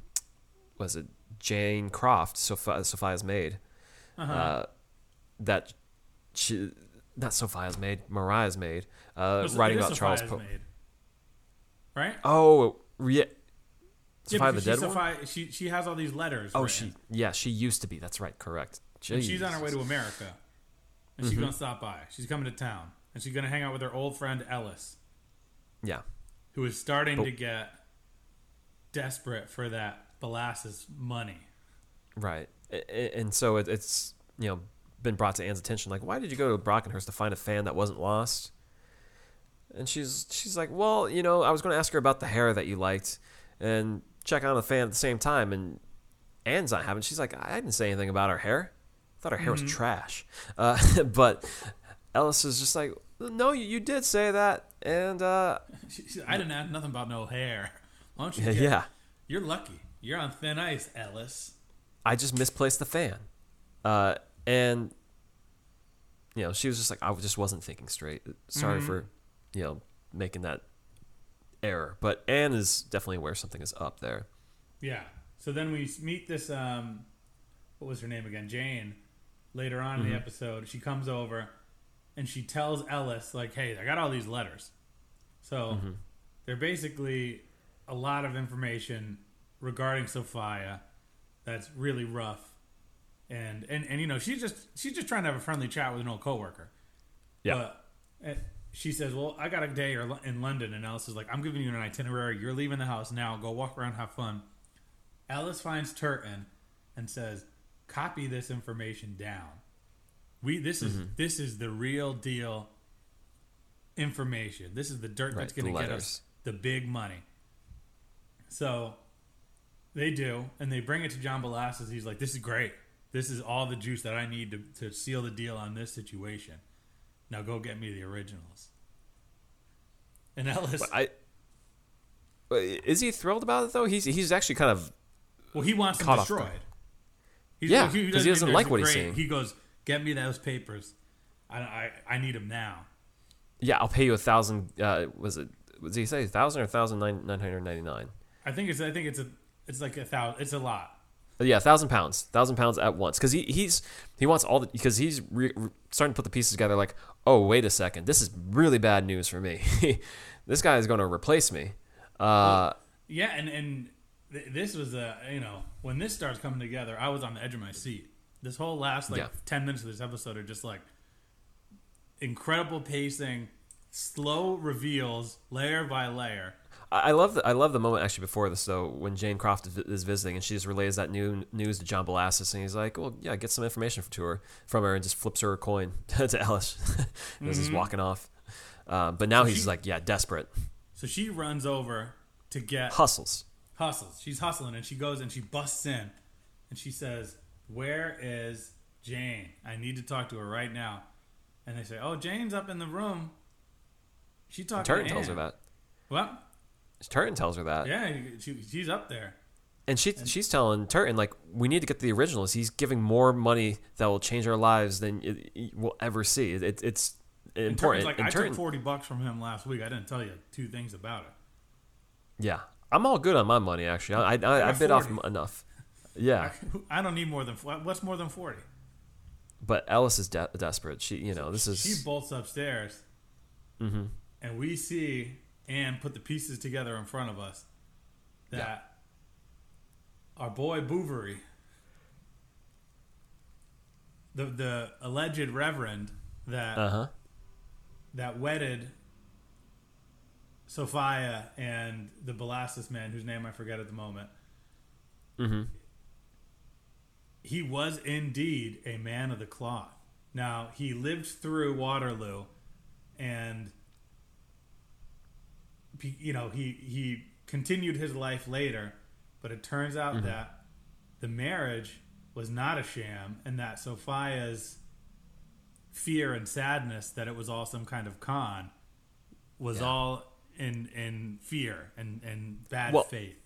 was it Jane Croft, Soph- Sophia's maid, Uh-huh. uh, that she not Sophia's maid, Mariah's maid, uh, writing about Charles Sophia's Pope. maid. Right? Oh, yeah. Yeah, the dead she's one. She, she has all these letters. Oh, written. she yeah, she used to be. That's right, correct. She's on her way to America. And Mm-hmm. she's going to stop by. She's coming to town. And she's going to hang out with her old friend Ellis, yeah, who is starting But- to get desperate for that Bellasis money. right. And so it, it's you know been brought to Anne's attention. Like, why did you go to Brockenhurst to find a fan that wasn't lost? And she's she's like, well, you know, I was going to ask her about the hair that you liked, and check on the fan at the same time. And Anne's not having. She's like, I didn't say anything about her hair. I thought her hair was trash. Uh, but Ellis is just like, no, you, you did say that, and uh, I didn't ask nothing about no hair. Why don't you yeah, get, yeah. You're lucky. You're on thin ice, Ellis. I just misplaced the fan. Uh, and, you know, she was just like, I just wasn't thinking straight. Sorry Mm-hmm. for, you know, making that error. But Anne is definitely aware something is up there. Yeah. So then we meet this um what was her name again? Jane. Later on Mm-hmm. in the episode, she comes over and she tells Ellis like, "Hey, I got all these letters." So Mm-hmm. they're basically a lot of information regarding Sophia that's really rough. And, and and you know she's just she's just trying to have a friendly chat with an old coworker. Yeah. But uh, she says, "Well, I got a day in London," and Alice is like, "I'm giving you an itinerary. You're leaving the house now. Go walk around, have fun." Alice finds Turton and says, "Copy this information down. We this is Mm-hmm. this is the real deal information. This is the dirt that's going to get us the big money." So they do, and they bring it to John Bellasis. He's like, "This is great. This is all the juice that I need to, to seal the deal on this situation. Now go get me the originals." And Ellis, But I. Wait, Is he thrilled about it though? He's he's actually kind of well, he wants them destroyed. He's, Yeah, he 'cause he doesn't like what he's seeing. He goes, "Get me those papers. I I, I need them now." yeah. I'll pay you a thousand. Uh, was it? Was he say thousand or thousand nine nine hundred ninety nine? I think it's I think it's a it's like a thousand. It's a lot. Yeah, thousand pounds, thousand pounds at once, because he he's he wants all the because he's re, re- starting to put the pieces together. Like, oh wait a second, this is really bad news for me. this guy is going to replace me. Uh, Yeah, and and th- this was a you know when this starts coming together, I was on the edge of my seat. This whole last like Yeah. ten minutes of this episode are just like incredible pacing, slow reveals, layer by layer. I love the I love the moment actually before this though when Jane Croft is- is visiting and she just relays that new news to John Bellasis and he's like, well, yeah, get some information to her from her and just flips her a coin to Ellis as he's walking off. Um, but now he's she- like, yeah, desperate, So she runs over to get hustles. hustles. She's hustling and she goes and she busts in and she says, Where is Jane? I need to talk to her right now. And they say, Oh, Jane's up in the room. She talked Turton to tells her that. Well, Turton tells her that, yeah, she, she's up there. and she she's telling Turton like, we need to get the originals. He's giving more money that will change our lives than it, it- we'll ever see. It, it, it's important. Like, And I Turton- took 40 bucks from him last week. I didn't tell you two things about it. yeah, I'm all good on my money actually. I I, I, bit off enough. Yeah. I don't need more than, what's more than 40? But Ellis is de- desperate. She, you know, this is She bolts upstairs, Mm-hmm. and we see Anne put the pieces together in front of us. That our boy Bouverie, the the alleged reverend that uh huh. that wedded Sophia and the Bellasis man, whose name I forget at the moment. Mm-hmm. he was indeed a man of the cloth. Now, he lived through Waterloo and you know, he he continued his life later, but it turns out mm-hmm. that the marriage was not a sham and that Sophia's fear and sadness that it was all some kind of con was Yeah. all in in fear and and bad Well- faith.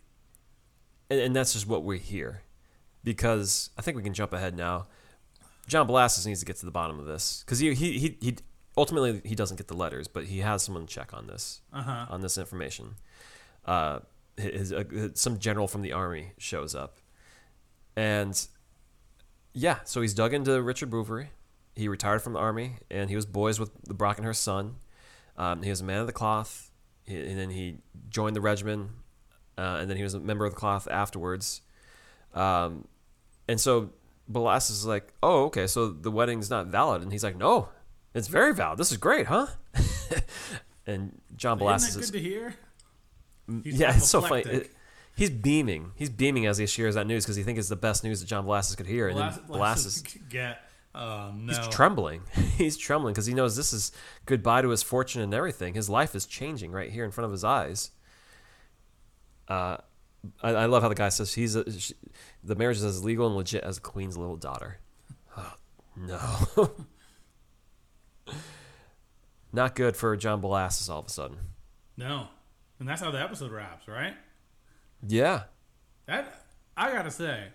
And, and that's just what we hear, because I think we can jump ahead now. John Bellasis needs to get to the bottom of this because he, he he he ultimately he doesn't get the letters, but he has someone check on this Uh-huh. on this information. Uh, his, uh, some general from the army shows up, and yeah, so he's dug into Richard Bouverie. He retired from the army, and he was boys with the Brockenhurst son. Um, he was a man of the cloth, he, and then he joined the regiment, uh, and then he was a member of the cloth afterwards. Um, and so Bellasis is like, "Oh, okay, so the wedding's not valid," and he's like, "No, it's very valid. This is great, huh?" and John Isn't that is good to hear? He's yeah, it's so funny. It- he's beaming. He's beaming as he shares that news because he thinks it's the best news that John Bellasis could hear. And then Bellasis Bellasis, get oh no. he's trembling. he's trembling because he knows this is goodbye to his fortune and everything. His life is changing right here in front of his eyes. Uh, I, I love how the guy says he's a, she, the marriage is as legal and legit as the queen's little daughter. Oh, no, not good for John Bellasis all of a sudden. no, and that's how the episode wraps, right? Yeah, That I gotta say,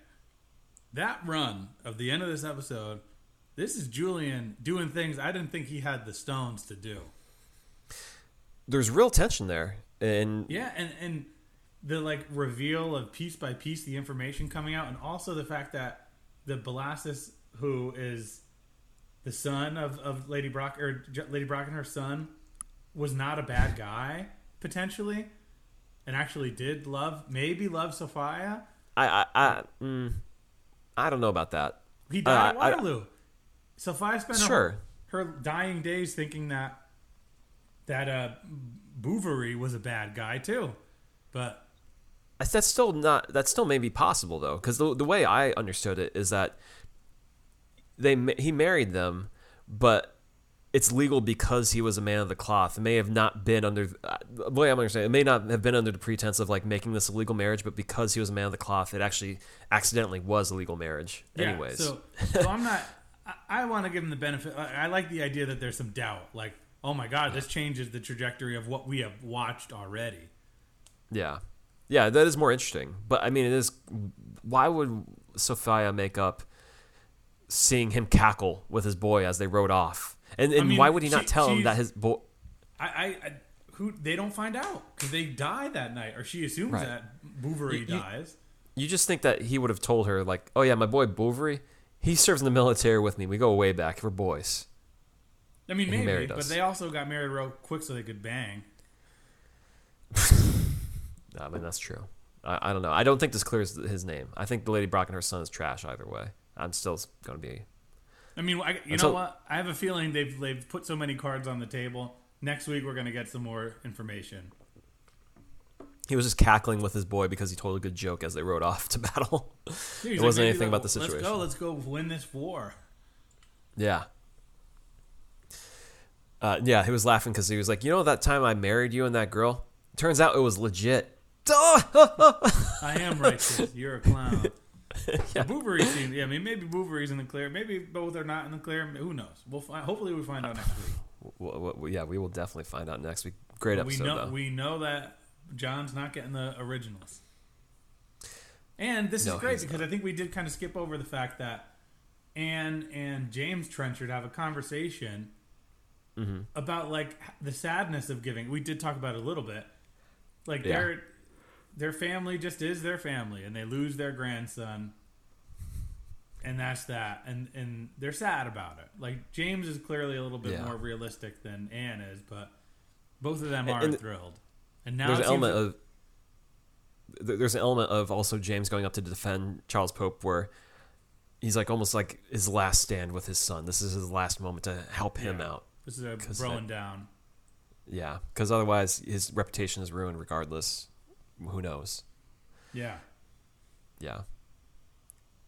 that run of the end of this episode, this is Julian doing things I didn't think he had the stones to do. there's real tension there, and Yeah, and and the like reveal of piece by piece the information coming out, and also the fact that the Bellasis, who is the son of, of Lady Brock or J- Lady Brock and her son, was not a bad guy potentially, and actually did love maybe love Sophia. I I I, mm, I don't know about that. He died Uh, at I- Waterloo. Sophia spent her- Sure. her, dying days thinking that that uh, Bouverie was a bad guy too, but That's still not. That still may be possible though, because the the way I understood it is that they he married them, but it's legal because he was a man of the cloth. It may have not been under uh, the way I'm understanding. It may not have been under the pretense of like making this a legal marriage, but because he was a man of the cloth, it actually accidentally was a legal marriage. Yeah, Anyways, so so I'm not. I, I want to give him the benefit. I, I like the idea that there's some doubt. Like, oh my god, this changes the trajectory of what we have watched already. Yeah. Yeah, that is more interesting. But I mean, it is. Why would Sophia make up seeing him cackle with his boy as they rode off? And, and mean, why would he not she- tell him that his boy. I, I, I who they don't find out because they die that night, or she assumes Right. that Bouverie You- you- dies. You just think that he would have told her, like, oh, yeah, my boy Bouverie, he serves in the military with me. We go way back. We're boys. I mean, He maybe, but they also got married real quick so they could bang. I mean, that's true. I, I don't know. I don't think this clears his name. I think the Lady Brock and her son is trash either way. I'm still going to be. I mean, I, you Until- know what? I have a feeling they've they've put so many cards on the table. Next week we're gonna get some more information. He was just cackling with his boy because he told a good joke as they rode off to battle. Dude, It like, wasn't "Maybe anything about the situation. Let's go. Let's go win this war. Yeah. Uh, yeah, he was laughing because he was like, you know, that time I married you and that girl. Turns out it was legit. I am righteous. You're a clown. yeah. Bouverie seems. Yeah, I mean, maybe Bouverie's in the clear. Maybe both are not in the clear. Who knows? We'll find. Hopefully, we find out next week. W- w- w- yeah, we will definitely find out next week. Great we episode, know though. we know that John's not getting the originals. And this No, is great because I think we did kind of skip over the fact that Anne and James Trenchard have a conversation Mm-hmm. about like the sadness of giving. We did talk about it a little bit. Like Yeah. their their family just is their family, and they lose their grandson, and that's that. And and they're sad about it. Like James is clearly a little bit Yeah. more realistic than Anne is, but both of them And- are and thrilled. And now there's an element of there's an element of also James going up to defend Charles Pope where he's like almost like his last stand with his son. This is his last moment to help him Yeah. out. this is a throwing down. Yeah, because otherwise his reputation is ruined regardless. Who knows? Yeah. Yeah.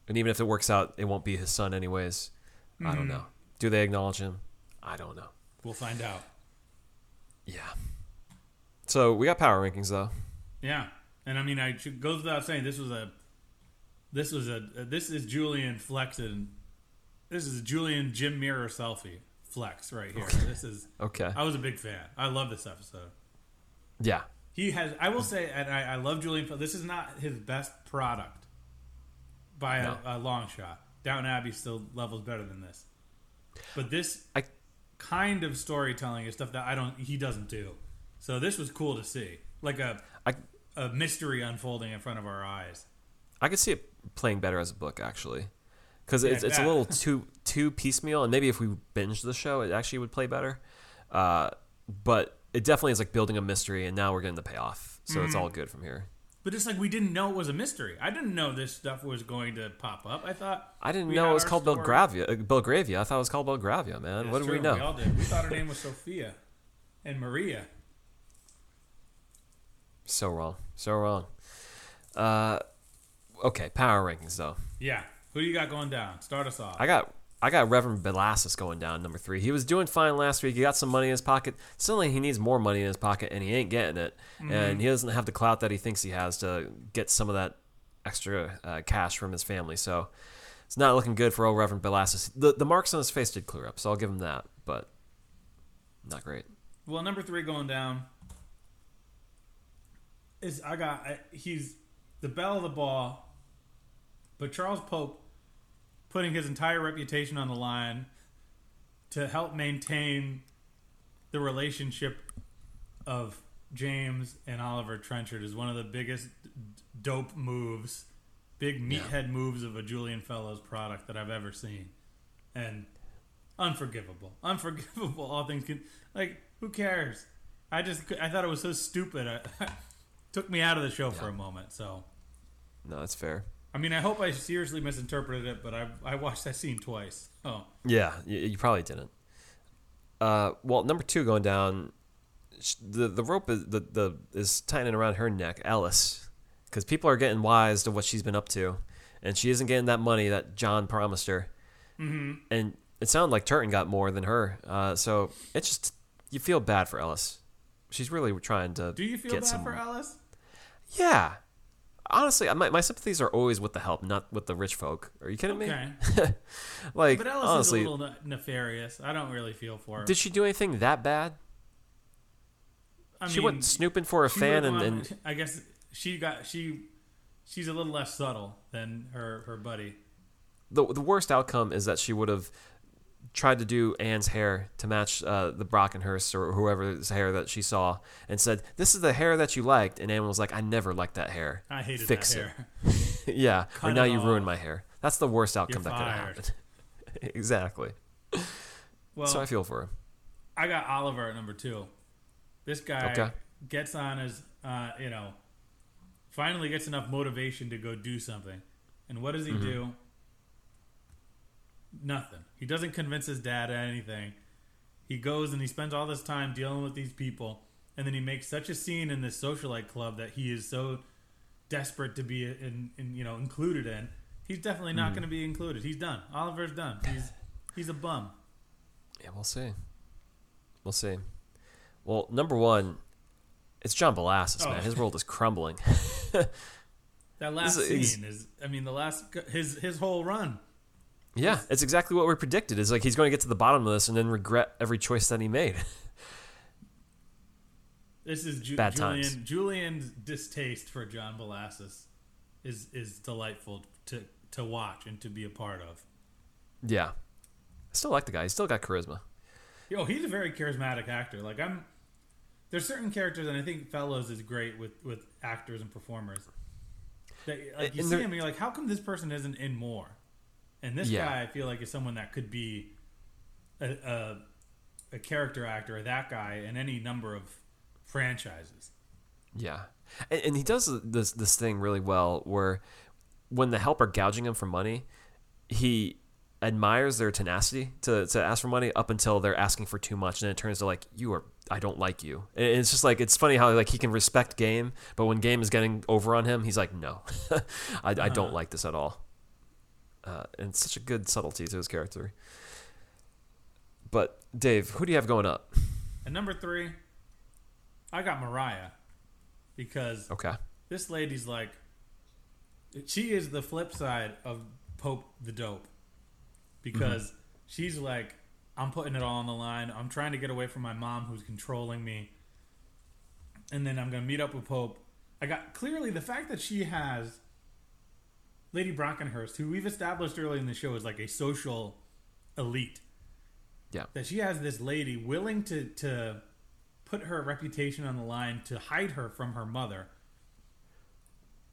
And even if it works out, it won't be his son anyways. I don't mm-hmm. know. Do they acknowledge him? I don't know. We'll find out. Yeah. So we got power rankings though. Yeah, and I mean, I should goes without saying this was a, this was a, this is Julian flexing, this is a Julian Jim Mirror selfie flex right here. This is. Okay. I was a big fan. I love this episode. Yeah. He has. I will say, and I, I love Julian. This is not his best product by a, No. a long shot. Downton Abbey still levels better than this, but this I kind of storytelling is stuff that I don't. He doesn't do. So this was cool to see, like a I a mystery unfolding in front of our eyes. I could see it playing better as a book actually, because it's, Yeah, it's a little too too piecemeal, and maybe if we binge the show, it actually would play better. Uh, but it definitely is like building a mystery, and now we're getting the payoff, so Mm-hmm. it's all good from here. But it's like we didn't know it was a mystery. I didn't know this stuff was going to pop up. I thought I didn't know it was called story. Belgravia. Uh, Belgravia. I thought it was called Belgravia, man. It's what did we know? We all did. We thought her name was Sophia and Maria. So wrong. So wrong. Uh, okay, power rankings though. Yeah. Who do you got going down? Start us off. I got I got Reverend Bellasis going down number three. He was doing fine last week. He got some money in his pocket. Suddenly he needs more money in his pocket, and he ain't getting it. And he doesn't have the clout that he thinks he has to get some of that extra uh, cash from his family. So it's not looking good for old Reverend Bellasis. The the marks on his face did clear up, so I'll give him that. But not great. well, number three going down is I got I, he's the belle of the ball, but Charles Pope putting his entire reputation on the line to help maintain the relationship of James and Oliver Trenchard is one of the biggest dope moves, big meathead moves of a Julian Fellowes product that I've ever seen, and unforgivable, unforgivable. All things can like who cares? I just I thought it was so stupid. I, took me out of the show for a moment. So No, that's fair. I mean, I hope I seriously misinterpreted it, but I I watched that scene twice. Oh, Yeah, you, you probably didn't. Uh, well, number two going down, the the rope is the, the is tightening around her neck, Ellis, because people are getting wise to what she's been up to, and she isn't getting that money that John promised her. Mm-hmm. And it sounded like Turton got more than her. Uh, so it's just you feel bad for Ellis. She's really trying to. do you feel get bad some, for Alice? Yeah. Honestly, my, my sympathies are always with the help, not with the rich folk. Are you kidding Okay, me? like, but Alice honestly, is a little nefarious. I don't really feel for her. Did she do anything that bad? I she mean, went snooping for a fan and, and I guess she got she she's a little less subtle than her her buddy. the the worst outcome is that she would have tried to do Anne's hair to match uh, the Brockenhurst or whoever's hair that she saw and said, "This is the hair that you liked," and Anne was like, "I never liked that hair." I hated Fix that it. hair. yeah, Cut or now you ruined my hair. That's the worst outcome You're that could have happened. exactly. Well, so I feel for her. I got Oliver at number two. This guy Okay. gets on his, uh, you know, finally gets enough motivation to go do something. And what does he do? Nothing. He doesn't convince his dad of anything. He goes and he spends all this time dealing with these people, and then he makes such a scene in this socialite club that he is so desperate to be in, in you know included in. He's definitely not hmm. going to be included. He's done. Oliver's done. He's he's a bum. Yeah, we'll see. We'll see. Well, number one, it's John Bellasis, Oh. man. His world is crumbling. That last is- scene is, I mean, the last his his whole run. Yeah, it's exactly what we predicted. Is like he's going to get to the bottom of this and then regret every choice that he made. This is Ju- Bad Julian. times. Julian's distaste for John Bellasis is is delightful to to watch and to be a part of. yeah, I still like the guy. He's still got charisma. Yo, he's a very charismatic actor. Like I'm, there's certain characters, and I think Fellowes is great with with actors and performers. That, like you And see him, and you're like, how come this person isn't in more? And this Yeah. guy, I feel like, is someone that could be a, a a character actor, or that guy in any number of franchises. Yeah, and, and he does this this thing really well, where when the help are gouging him for money, he admires their tenacity to, to ask for money up until they're asking for too much, and then it turns to like you are I don't like you. And it's just like it's funny how like he can respect game, but when game is getting over on him, he's like no, I, I don't uh-huh. like this at all. Uh, and such a good subtlety to his character. But Dave, who do you have going up? And number three, I got Mariah because Okay. this lady's like, she is the flip side of Pope the Dope because she's like, I'm putting it all on the line. I'm trying to get away from my mom who's controlling me. And then I'm going to meet up with Pope. I got clearly the fact that she has Lady Brockenhurst, who we've established early in the show is like a social elite Yeah. that she has this lady willing to to put her reputation on the line to hide her from her mother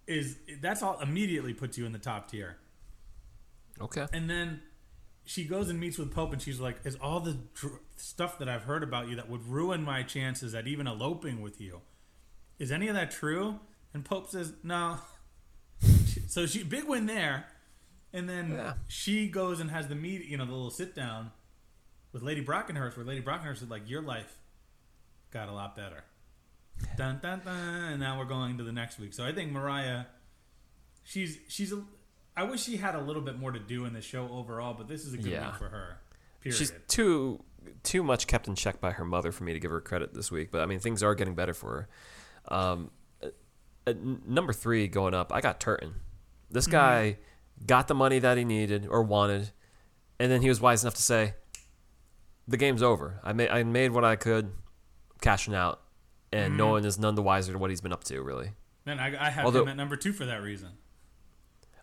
is that's all immediately puts you in the top tier Okay. and then she goes and meets with pope and she's like is all the dr- stuff that i've heard about you that would ruin my chances at even eloping with you is any of that true and pope says no so she big win there and then Yeah. she goes and has the meet you know the little sit down with lady brockenhurst where lady brockenhurst is like your life got a lot better dun dun dun and now we're going to the next week so i think mariah she's she's a i wish she had a little bit more to do in the show overall but this is a good Yeah. week for her period She's too too much kept in check by her mother for me to give her credit this week. But I mean, things are getting better for her. Um, at number three going up, I got Turton. This guy got the money that he needed or wanted, and then he was wise enough to say, "The game's over. I made I made what I could, cashing out, and no one is none the wiser to what he's been up to. Really, man i, I have Although- him at number two for that reason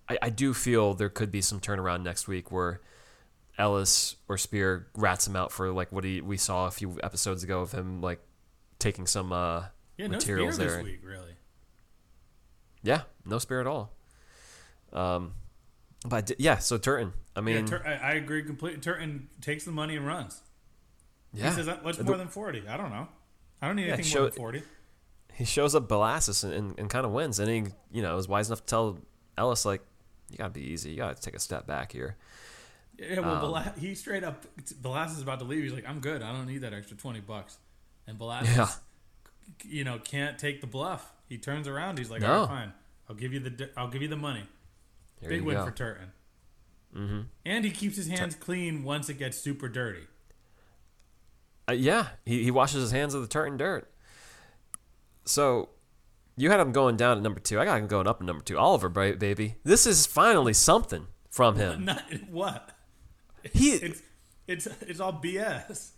I, I do feel there could be some turnaround next week where Ellis or Spear rats him out for like what he we saw a few episodes ago of him like taking some uh, yeah no spear materials this there. week really Yeah, no Spear at all. Um, but yeah, so Turton. I yeah, mean, Tur- I, I agree completely turton takes the money and runs yeah, he says what's more than 40 i don't know i don't need Yeah, anything more than 40 he shows up Bellasis and, and, and kind of wins, and he you know is wise enough to tell Ellis like, you gotta be easy, you gotta take a step back here. Yeah, well, Um, he straight up, Belas is about to leave. He's like, "I'm good. I don't need that extra twenty bucks." And Belas, Yeah. you know, can't take the bluff. He turns around. He's like, No. "All right, fine. I'll give you the, I'll give you the money." Here Big win go. for Turton. Mm-hmm. And he keeps his hands clean once it gets super dirty. Uh, yeah, he, he washes his hands of the Turton dirt. So you had him going down at number two. I got him going up at number two. Oliver, baby, this is finally something from him. Not what? He, It's it's it's all BS.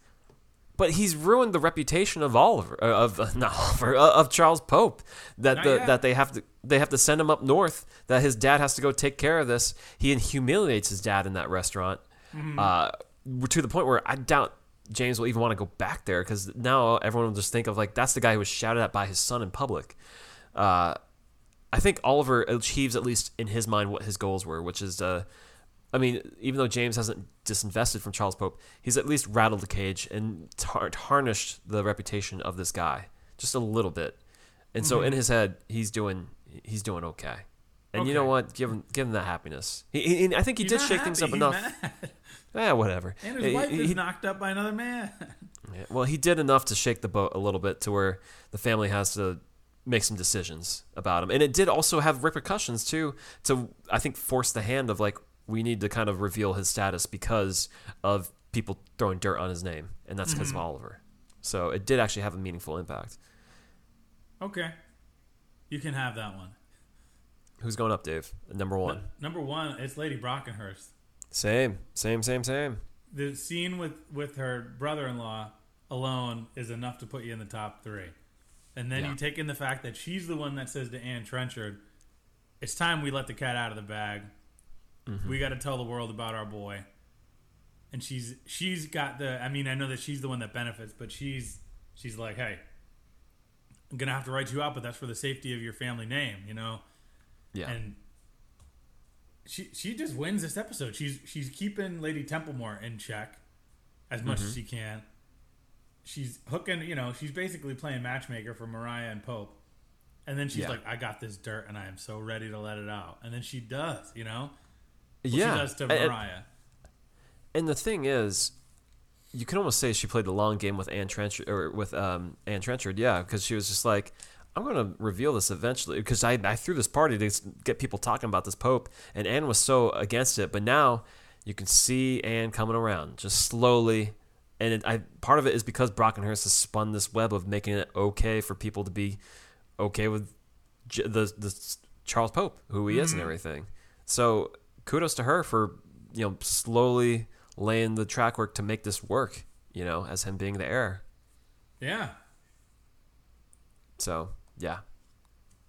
But he's ruined the reputation of Oliver, uh, of uh, not Oliver, uh, of Charles Pope. That Not the yet. that they have to they have to send him up north. That his dad has to go take care of this. He humiliates his dad in that restaurant, Mm-hmm. uh, to the point where I doubt James will even want to go back there because now everyone will just think of like that's the guy who was shouted at by his son in public. Uh, I think Oliver achieves at least in his mind what his goals were, which is, uh, I mean, even though James hasn't disinvested from Charles Pope, he's at least rattled the cage and tar- tarnished the reputation of this guy just a little bit. And so in his head, he's doing he's doing okay. And you know what? Give him give him that happiness. He, he- I think he He's did shake things up he's enough. mad. Eh, whatever. And his He- wife he- is knocked up by another man. Yeah, well, he did enough to shake the boat a little bit to where the family has to make some decisions about him. And it did also have repercussions too to I think force the hand of like we need to kind of reveal his status because of people throwing dirt on his name and that's because of mm-hmm. Oliver. So it did actually have a meaningful impact. okay, you can have that one. Who's going up, Dave? Number 1. Number one, it's Lady Brockenhurst. Same, same, same, same. The scene with with her brother-in-law alone is enough to put you in the top three. And then Yeah. you take in the fact that she's the one that says to Anne Trenchard, "It's time we let the cat out of the bag. We got to tell the world about our boy." And she's she's got the. I mean, I know that she's the one that benefits, but she's she's like, "Hey, I'm gonna have to write you out, but that's for the safety of your family name," you know. Yeah. And she she just wins this episode. She's she's keeping Lady Templemore in check as much Mm-hmm. as she can. She's hooking, you know, she's basically playing matchmaker for Mariah and Pope. And then she's Yeah. like, I got this dirt and I am so ready to let it out. And then she does, you know? Yeah. She does to And- and- Mariah. And the thing is, you can almost say she played the long game with Anne Trenchard or with um, Anne Trenchard, yeah, because she was just like, I'm going to reveal this eventually because I, I threw this party to get people talking about this Pope, and Anne was so against it, but now you can see Anne coming around just slowly, and it, I part of it is because Brockenhurst has spun this web of making it okay for people to be okay with J- the the Charles Pope, who he is and everything. So kudos to her for you know slowly laying the track work to make this work. You know, as him being the heir. Yeah. So yeah,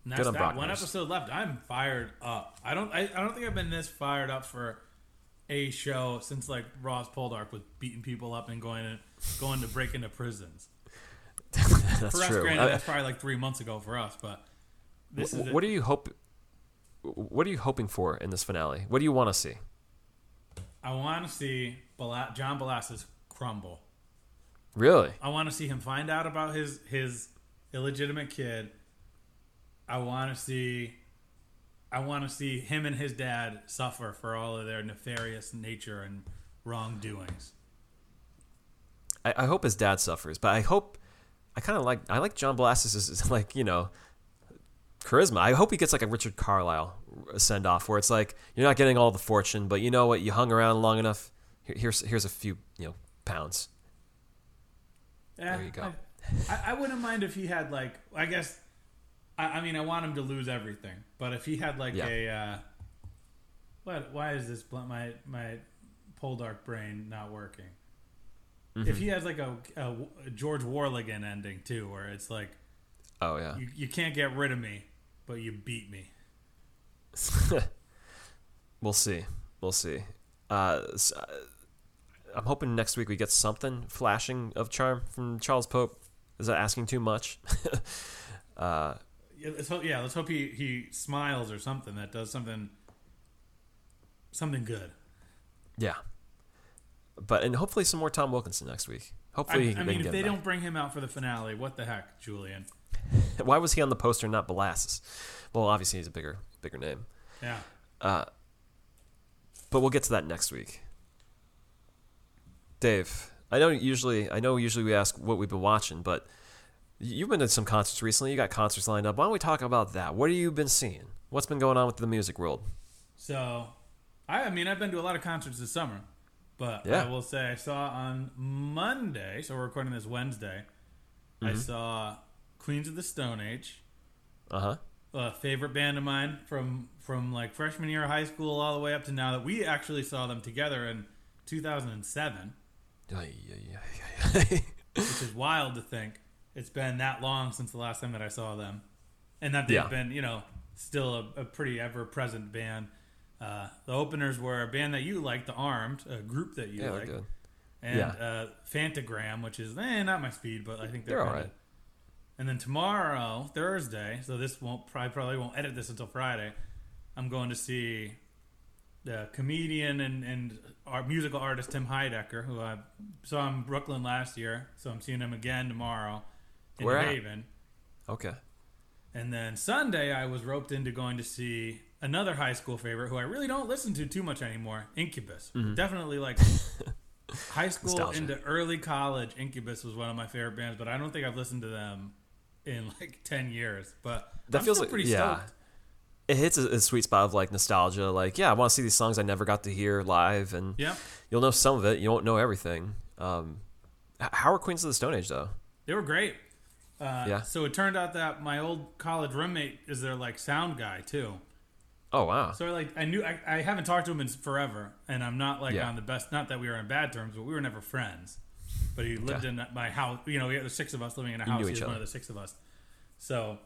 And Good on that. One Brockenhurst. episode left. I'm fired up. I don't I, I don't think I've been this fired up for a show since like Ross Poldark was beating people up and going to going to break into prisons. that's for us, true. granted, that's probably like three months ago for us, but this is wh- what are you hope? What are you hoping for in this finale? What do you want to see? I want to see Bala- John Bellasis crumble. Really? I want to see him find out about his his illegitimate kid. I want to see I want to see him and his dad suffer for all of their nefarious nature and wrongdoings. I, I hope his dad suffers, but I hope I kind of like I like John Blas's like you know charisma. I hope he gets like a Richard Carlisle send off where it's like you're not getting all the fortune, but you know what? You hung around long enough. Here, here's here's a few you know pounds. Yeah, There you go. I, I, wouldn't mind if he had like I guess I, I mean I want him to lose everything, but if he had like Yeah. a uh, what why is this blunt my my Poldark brain not working? Mm-hmm. If he has like a, a, a George Warleggan ending too, where it's like Oh yeah. you, you can't get rid of me, but you beat me. we'll see. We'll see. Uh, s- uh, I'm hoping next week we get something flashing of charm from Charles Pope. Is that asking too much? uh, Yeah, let's hope, yeah, let's hope he, he smiles or something that does something something good. yeah. But and hopefully some more Tom Wilkinson next week. I, Hopefully I they mean, if they don't bring him out for the finale, what the heck, Julian? Why was he on the poster, and not Bellasis? Well, obviously he's a bigger, bigger name. Yeah. Uh, but we'll get to that next week. Dave, I know usually, I know usually we ask what we've been watching, but you've been to some concerts recently. You got concerts lined up. Why don't we talk about that? What have you been seeing? What's been going on with the music world? So, I, I mean, I've been to a lot of concerts this summer, but Yeah. I will say I saw on Monday, so we're recording this Wednesday, I Mm-hmm. saw Queens of the Stone Age, Uh huh. a favorite band of mine from from like freshman year of high school all the way up to now that we actually saw them together in 2007, which is wild to think it's been that long since the last time that I saw them, and that they've Yeah. been you know still a, a pretty ever present band. Uh, the openers were a band that you like, The Armed, a group that you Yeah, they're like, good. and Yeah. uh, Phantogram, which is eh, not my speed, but I think they're, They're kinda- alright. And then tomorrow, Thursday, so this won't probably probably won't edit this until Friday. I'm going to see the comedian and and our musical artist Tim Heidecker, who I saw in Brooklyn last year. So I'm seeing him again tomorrow in Where New at? Haven. Okay. And then Sunday, I was roped into going to see another high school favorite who I really don't listen to too much anymore Incubus. Definitely like high school Mm-hmm. Nostalgia. into early college. Incubus was one of my favorite bands, but I don't think I've listened to them in like 10 years. But That I'm feels like- pretty yeah. stoked. It hits a, a sweet spot of like nostalgia. Like, yeah, I want to see these songs I never got to hear live, and Yeah. you'll know some of it. You won't know everything. Um, how are Queens of the Stone Age though? They were great. Uh, Yeah. So it turned out that my old college roommate is their like sound guy too. Oh wow. So like I knew I, I haven't talked to him in forever, and I'm not like Yeah. on the best. Not that we were on bad terms, but we were never friends. But he lived in my house. You know, we had the six of us living in a house. He was one of the six of us. So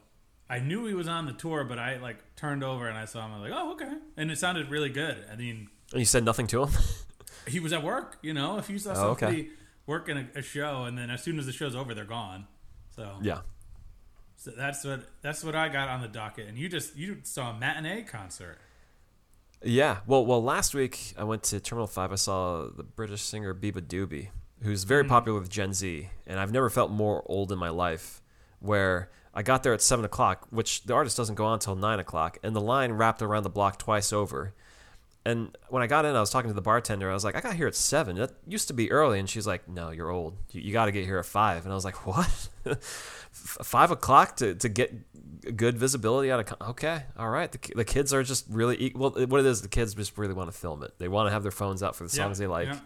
I knew he was on the tour, but I like turned over and I saw him. I was like, oh okay, and it sounded really good. I mean, And you said nothing to him? he was at work. You know, if you saw Oh, okay. somebody working a, a show, and then as soon as the show's over, they're gone. So yeah. So that's what that's what I got on the docket. And you just you saw a matinee concert. Yeah. Well, well, last week I went to Terminal Five. I saw the British singer beabadoobee, who's very Hmm. popular with Gen Z, and I've never felt more old in my life. Where I got there at seven o'clock, which the artist doesn't go on until nine o'clock, and the line wrapped around the block twice over. And when I got in, I was talking to the bartender. I was like, "I got here at seven. That used to be early." And she's like, "No, you're old. You, you got to get here at 5. And I was like, "What? F- five o'clock to, to get good visibility out of? con- Okay, all right. The, the kids are just really e- well. What it is, the kids just really want to film it. They want to have their phones out for the Yeah, songs they like, yeah.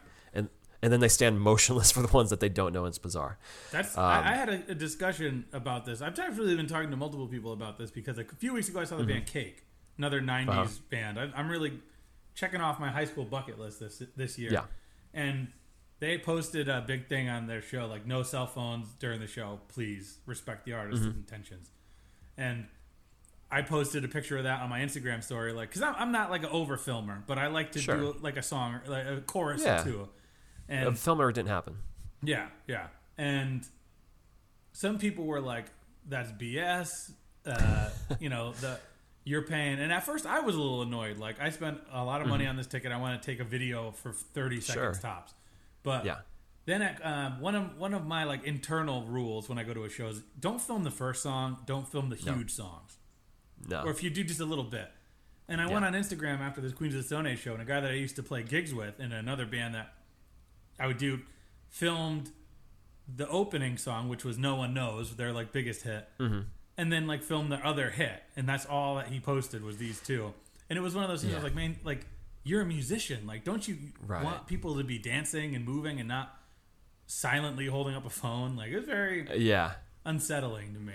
And then they stand motionless for the ones that they don't know. And it's bizarre. That's Um, I, I had a, a discussion about this. I've actually been talking to multiple people about this because a few weeks ago I saw the band Cake, another '90s Mm-hmm. Uh-huh. band. I, I'm really checking off my high school bucket list this this year. Yeah. and they posted a big thing on their show like no cell phones during the show. Please respect the artist's Mm-hmm. intentions. And I posted a picture of that on my Instagram story, like because I'm, I'm not like an over filmer, but I like to Sure. do like a song, like a chorus Yeah. or two. And A filmer didn't happen. yeah, yeah. And some people were like, "That's BS." Uh, you know, the you're paying. And at first, I was a little annoyed. Like, I spent a lot of money on this ticket. I want to take a video for 30 seconds Mm-hmm. Sure. tops. But Yeah. then at, um, one of one of my like internal rules when I go to a show is don't film the first song, don't film the huge songs No. or if you do just a little bit. And I went on Instagram after this Queens of the Stone Age show, and a guy that I used to play gigs with in another band that I would do filmed the opening song, which was "No One Knows," their like biggest hit, Mm-hmm. and then like filmed their other hit, and that's all that he posted was these two. And it was one of those things. I was like, man, like you're a musician, like don't you Right. want people to be dancing and moving and not silently holding up a phone? Like it was very yeah. unsettling to me.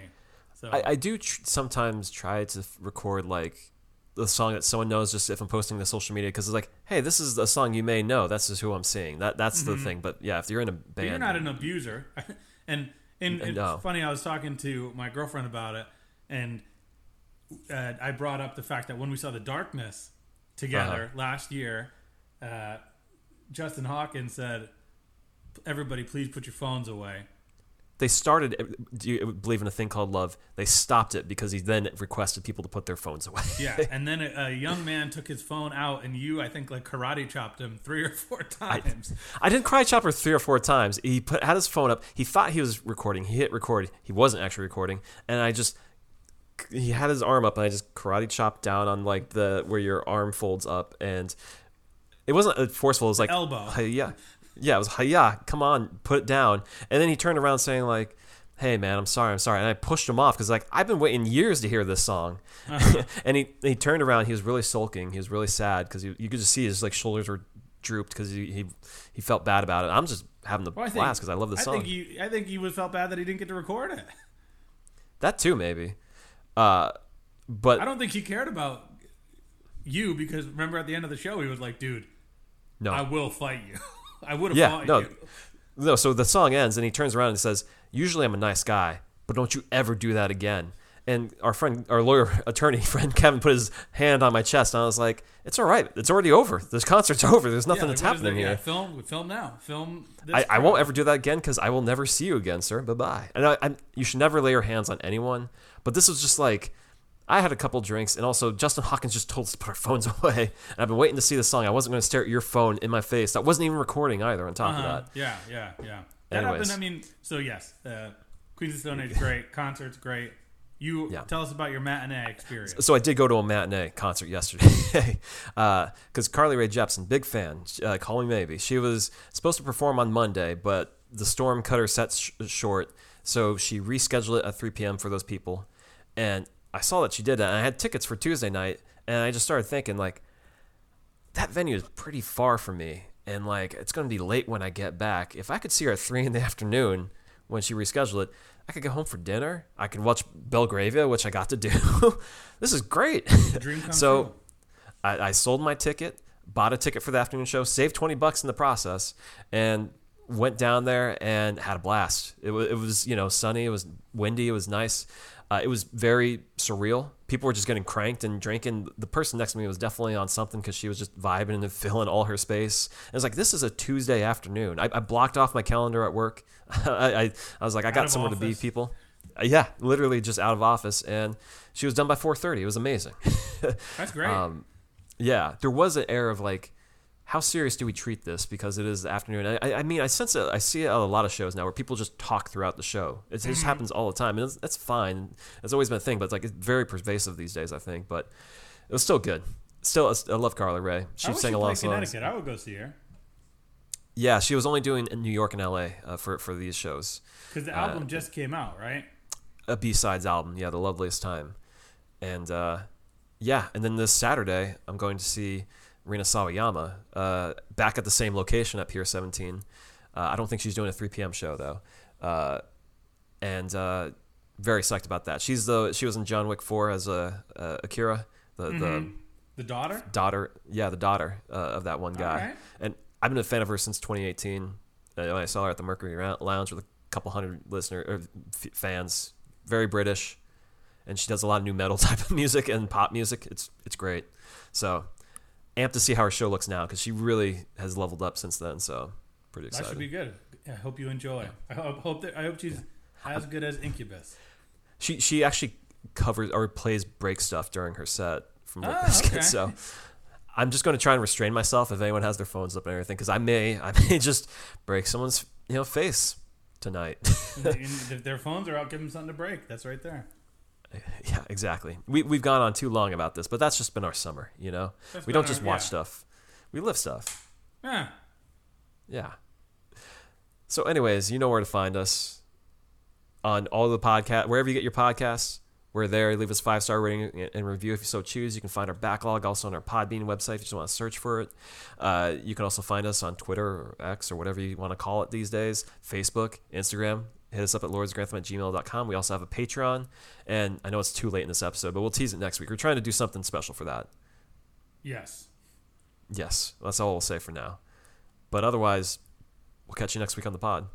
So I, I do tr- sometimes try to f- record like the song that someone knows just if I'm posting to social media because it's like, hey, this is a song you may know. That's just who I'm seeing. That that's the thing. But yeah, if you're in a But band, you're not an abuser. and and Uh, it's funny. I was talking to my girlfriend about it, and uh, I brought up the fact that when we saw The Darkness together Uh-huh. last year, uh, Justin Hawkins said, "Everybody, please put your phones away." They started. Do you believe in a thing called love? They stopped it because he then requested people to put their phones away. Yeah, and then a, a young man took his phone out, and you, I think, like karate chopped him three or four times. I didn't cry chopper three or four times. He put had his phone up. He thought he was recording. He hit record. He wasn't actually recording. And I just he had his arm up, and I just karate chopped down on like the where your arm folds up, and it wasn't uh, forceful. It was like elbow. Yeah, yeah. It was yeah. Come on, put it down. And then he turned around saying like. Hey man, I'm sorry, I'm sorry, and I pushed him off because like I've been waiting years to hear this song, and he he turned around. He was really sulking. He was really sad because you could just see his like shoulders were drooped because he, he he felt bad about it. I'm just having the Well, I think- blast because I love the I song. think he, I think he was felt bad that he didn't get to record it. that too, maybe. Uh, but I don't think he cared about you because remember at the end of the show he was like, "Dude, no, I will fight you. I would have yeah, no, you." no. So the song ends and he turns around and says, "Usually I'm a nice guy, but don't you ever do that again." And our friend, our lawyer attorney friend Kevin, put his hand on my chest, and I was like, "It's all right. It's already over. This concert's over. There's nothing Yeah, that's like, what is happening here." Yeah, film, film now. Film. This I, I won't ever do that again because I will never see you again, sir. Bye bye. And I, I'm, you should never lay your hands on anyone. But this was just like, I had a couple drinks, and also Justin Hawkins just told us to put our phones away. And I've been waiting to see the song. I wasn't going to stare at your phone in my face. That wasn't even recording either. On top Uh-huh. of that, Yeah, yeah, yeah. That Anyways. happened. I mean, so yes, uh, Queens of Stone Age great, concerts great. You Yeah. tell us about your matinee experience. So I did go to a matinee concert yesterday because Carly Rae Jepsen, big fan. Uh, Call me maybe. She was supposed to perform on Monday, but the storm cut her set sh- short, so she rescheduled it at 3 p.m. for those people. And I saw that she did that, and I had tickets for Tuesday night, and I just started thinking like, that venue is pretty far from me, and like it's gonna be late when I get back. If I could see her at three in the afternoon when she rescheduled it, I could go home for dinner. I could watch Belgravia, which I got to do. this is great. So. I, I sold my ticket, bought a ticket for the afternoon show, saved twenty bucks in the process, and went down there and had a blast. It was, it was you know sunny, it was windy, it was nice. Uh, it was very surreal. People were just getting cranked and drinking. The person next to me was definitely on something because she was just vibing and filling all her space. And it was like, this is a Tuesday afternoon. I, I blocked off my calendar at work. I, I, I was like, I got somewhere to be, people. Uh, yeah, literally just out of office, and she was done by 4:30. It was amazing. That's great. Um, yeah, there was an air of like, how serious do we treat this? Because it is the afternoon. I, I mean, I sense it. I see it at a lot of shows now where people just talk throughout the show. It just Mm-hmm. happens all the time, and it's, that's fine. It's always been a thing, but it's like it's very pervasive these days. I think, but it was still good. Still, I love Carly Rae. She sang a lot of songs. Connecticut. I would go see her Yeah, she was only doing in New York and L.A. Uh, for for these shows. because the Uh, album just came out, right? a B-sides album, yeah, the loveliest time, and uh, yeah, and then this Saturday I'm going to see Rina Sawayama uh, back at the same location at Pier 17. Uh, I don't think she's doing a 3 p.m. show though, uh, and uh, very psyched about that. She's the she was in John Wick 4 as a uh, Akira, the the The daughter. daughter, yeah, the daughter uh, of that one guy. And I've been a fan of her since 2018. Uh, when I saw her at the Mercury Lounge with a couple hundred listener or f- fans. Very British, and she does a lot of nu metal type of music and pop music. It's it's great. So amped to see how her show looks now because she really has leveled up since then. So pretty That excited. should be good. I hope you enjoy. I hope, hope that I hope she's as good as Incubus. She she actually covers or plays break stuff during her set from Limp Ah, okay. So I'm just going to try and restrain myself if anyone has their phones up and everything because I may I may just break someone's you know face tonight. If their phones are out, give them something to break. That's right there. yeah, exactly. We we've gone on too long about this, but that's just been our summer. You know, That's we don't just our- watch yeah. stuff; we live stuff. Yeah. Yeah. So, anyways, you know where to find us on all the podcast, wherever you get your podcasts. We're there. Leave us five star rating and review if you so choose. You can find our backlog also on our Podbean website if you just want to search for it. Uh, you can also find us on Twitter or X or whatever you want to call it these days. Facebook, Instagram. Hit us up at lordsgrantham at gmail.com. We also have a Patreon. And I know it's too late in this episode, but we'll tease it next week. We're trying to do something special for that. Yes. Yes, that's all we'll say for now. But otherwise, we'll catch you next week on the pod.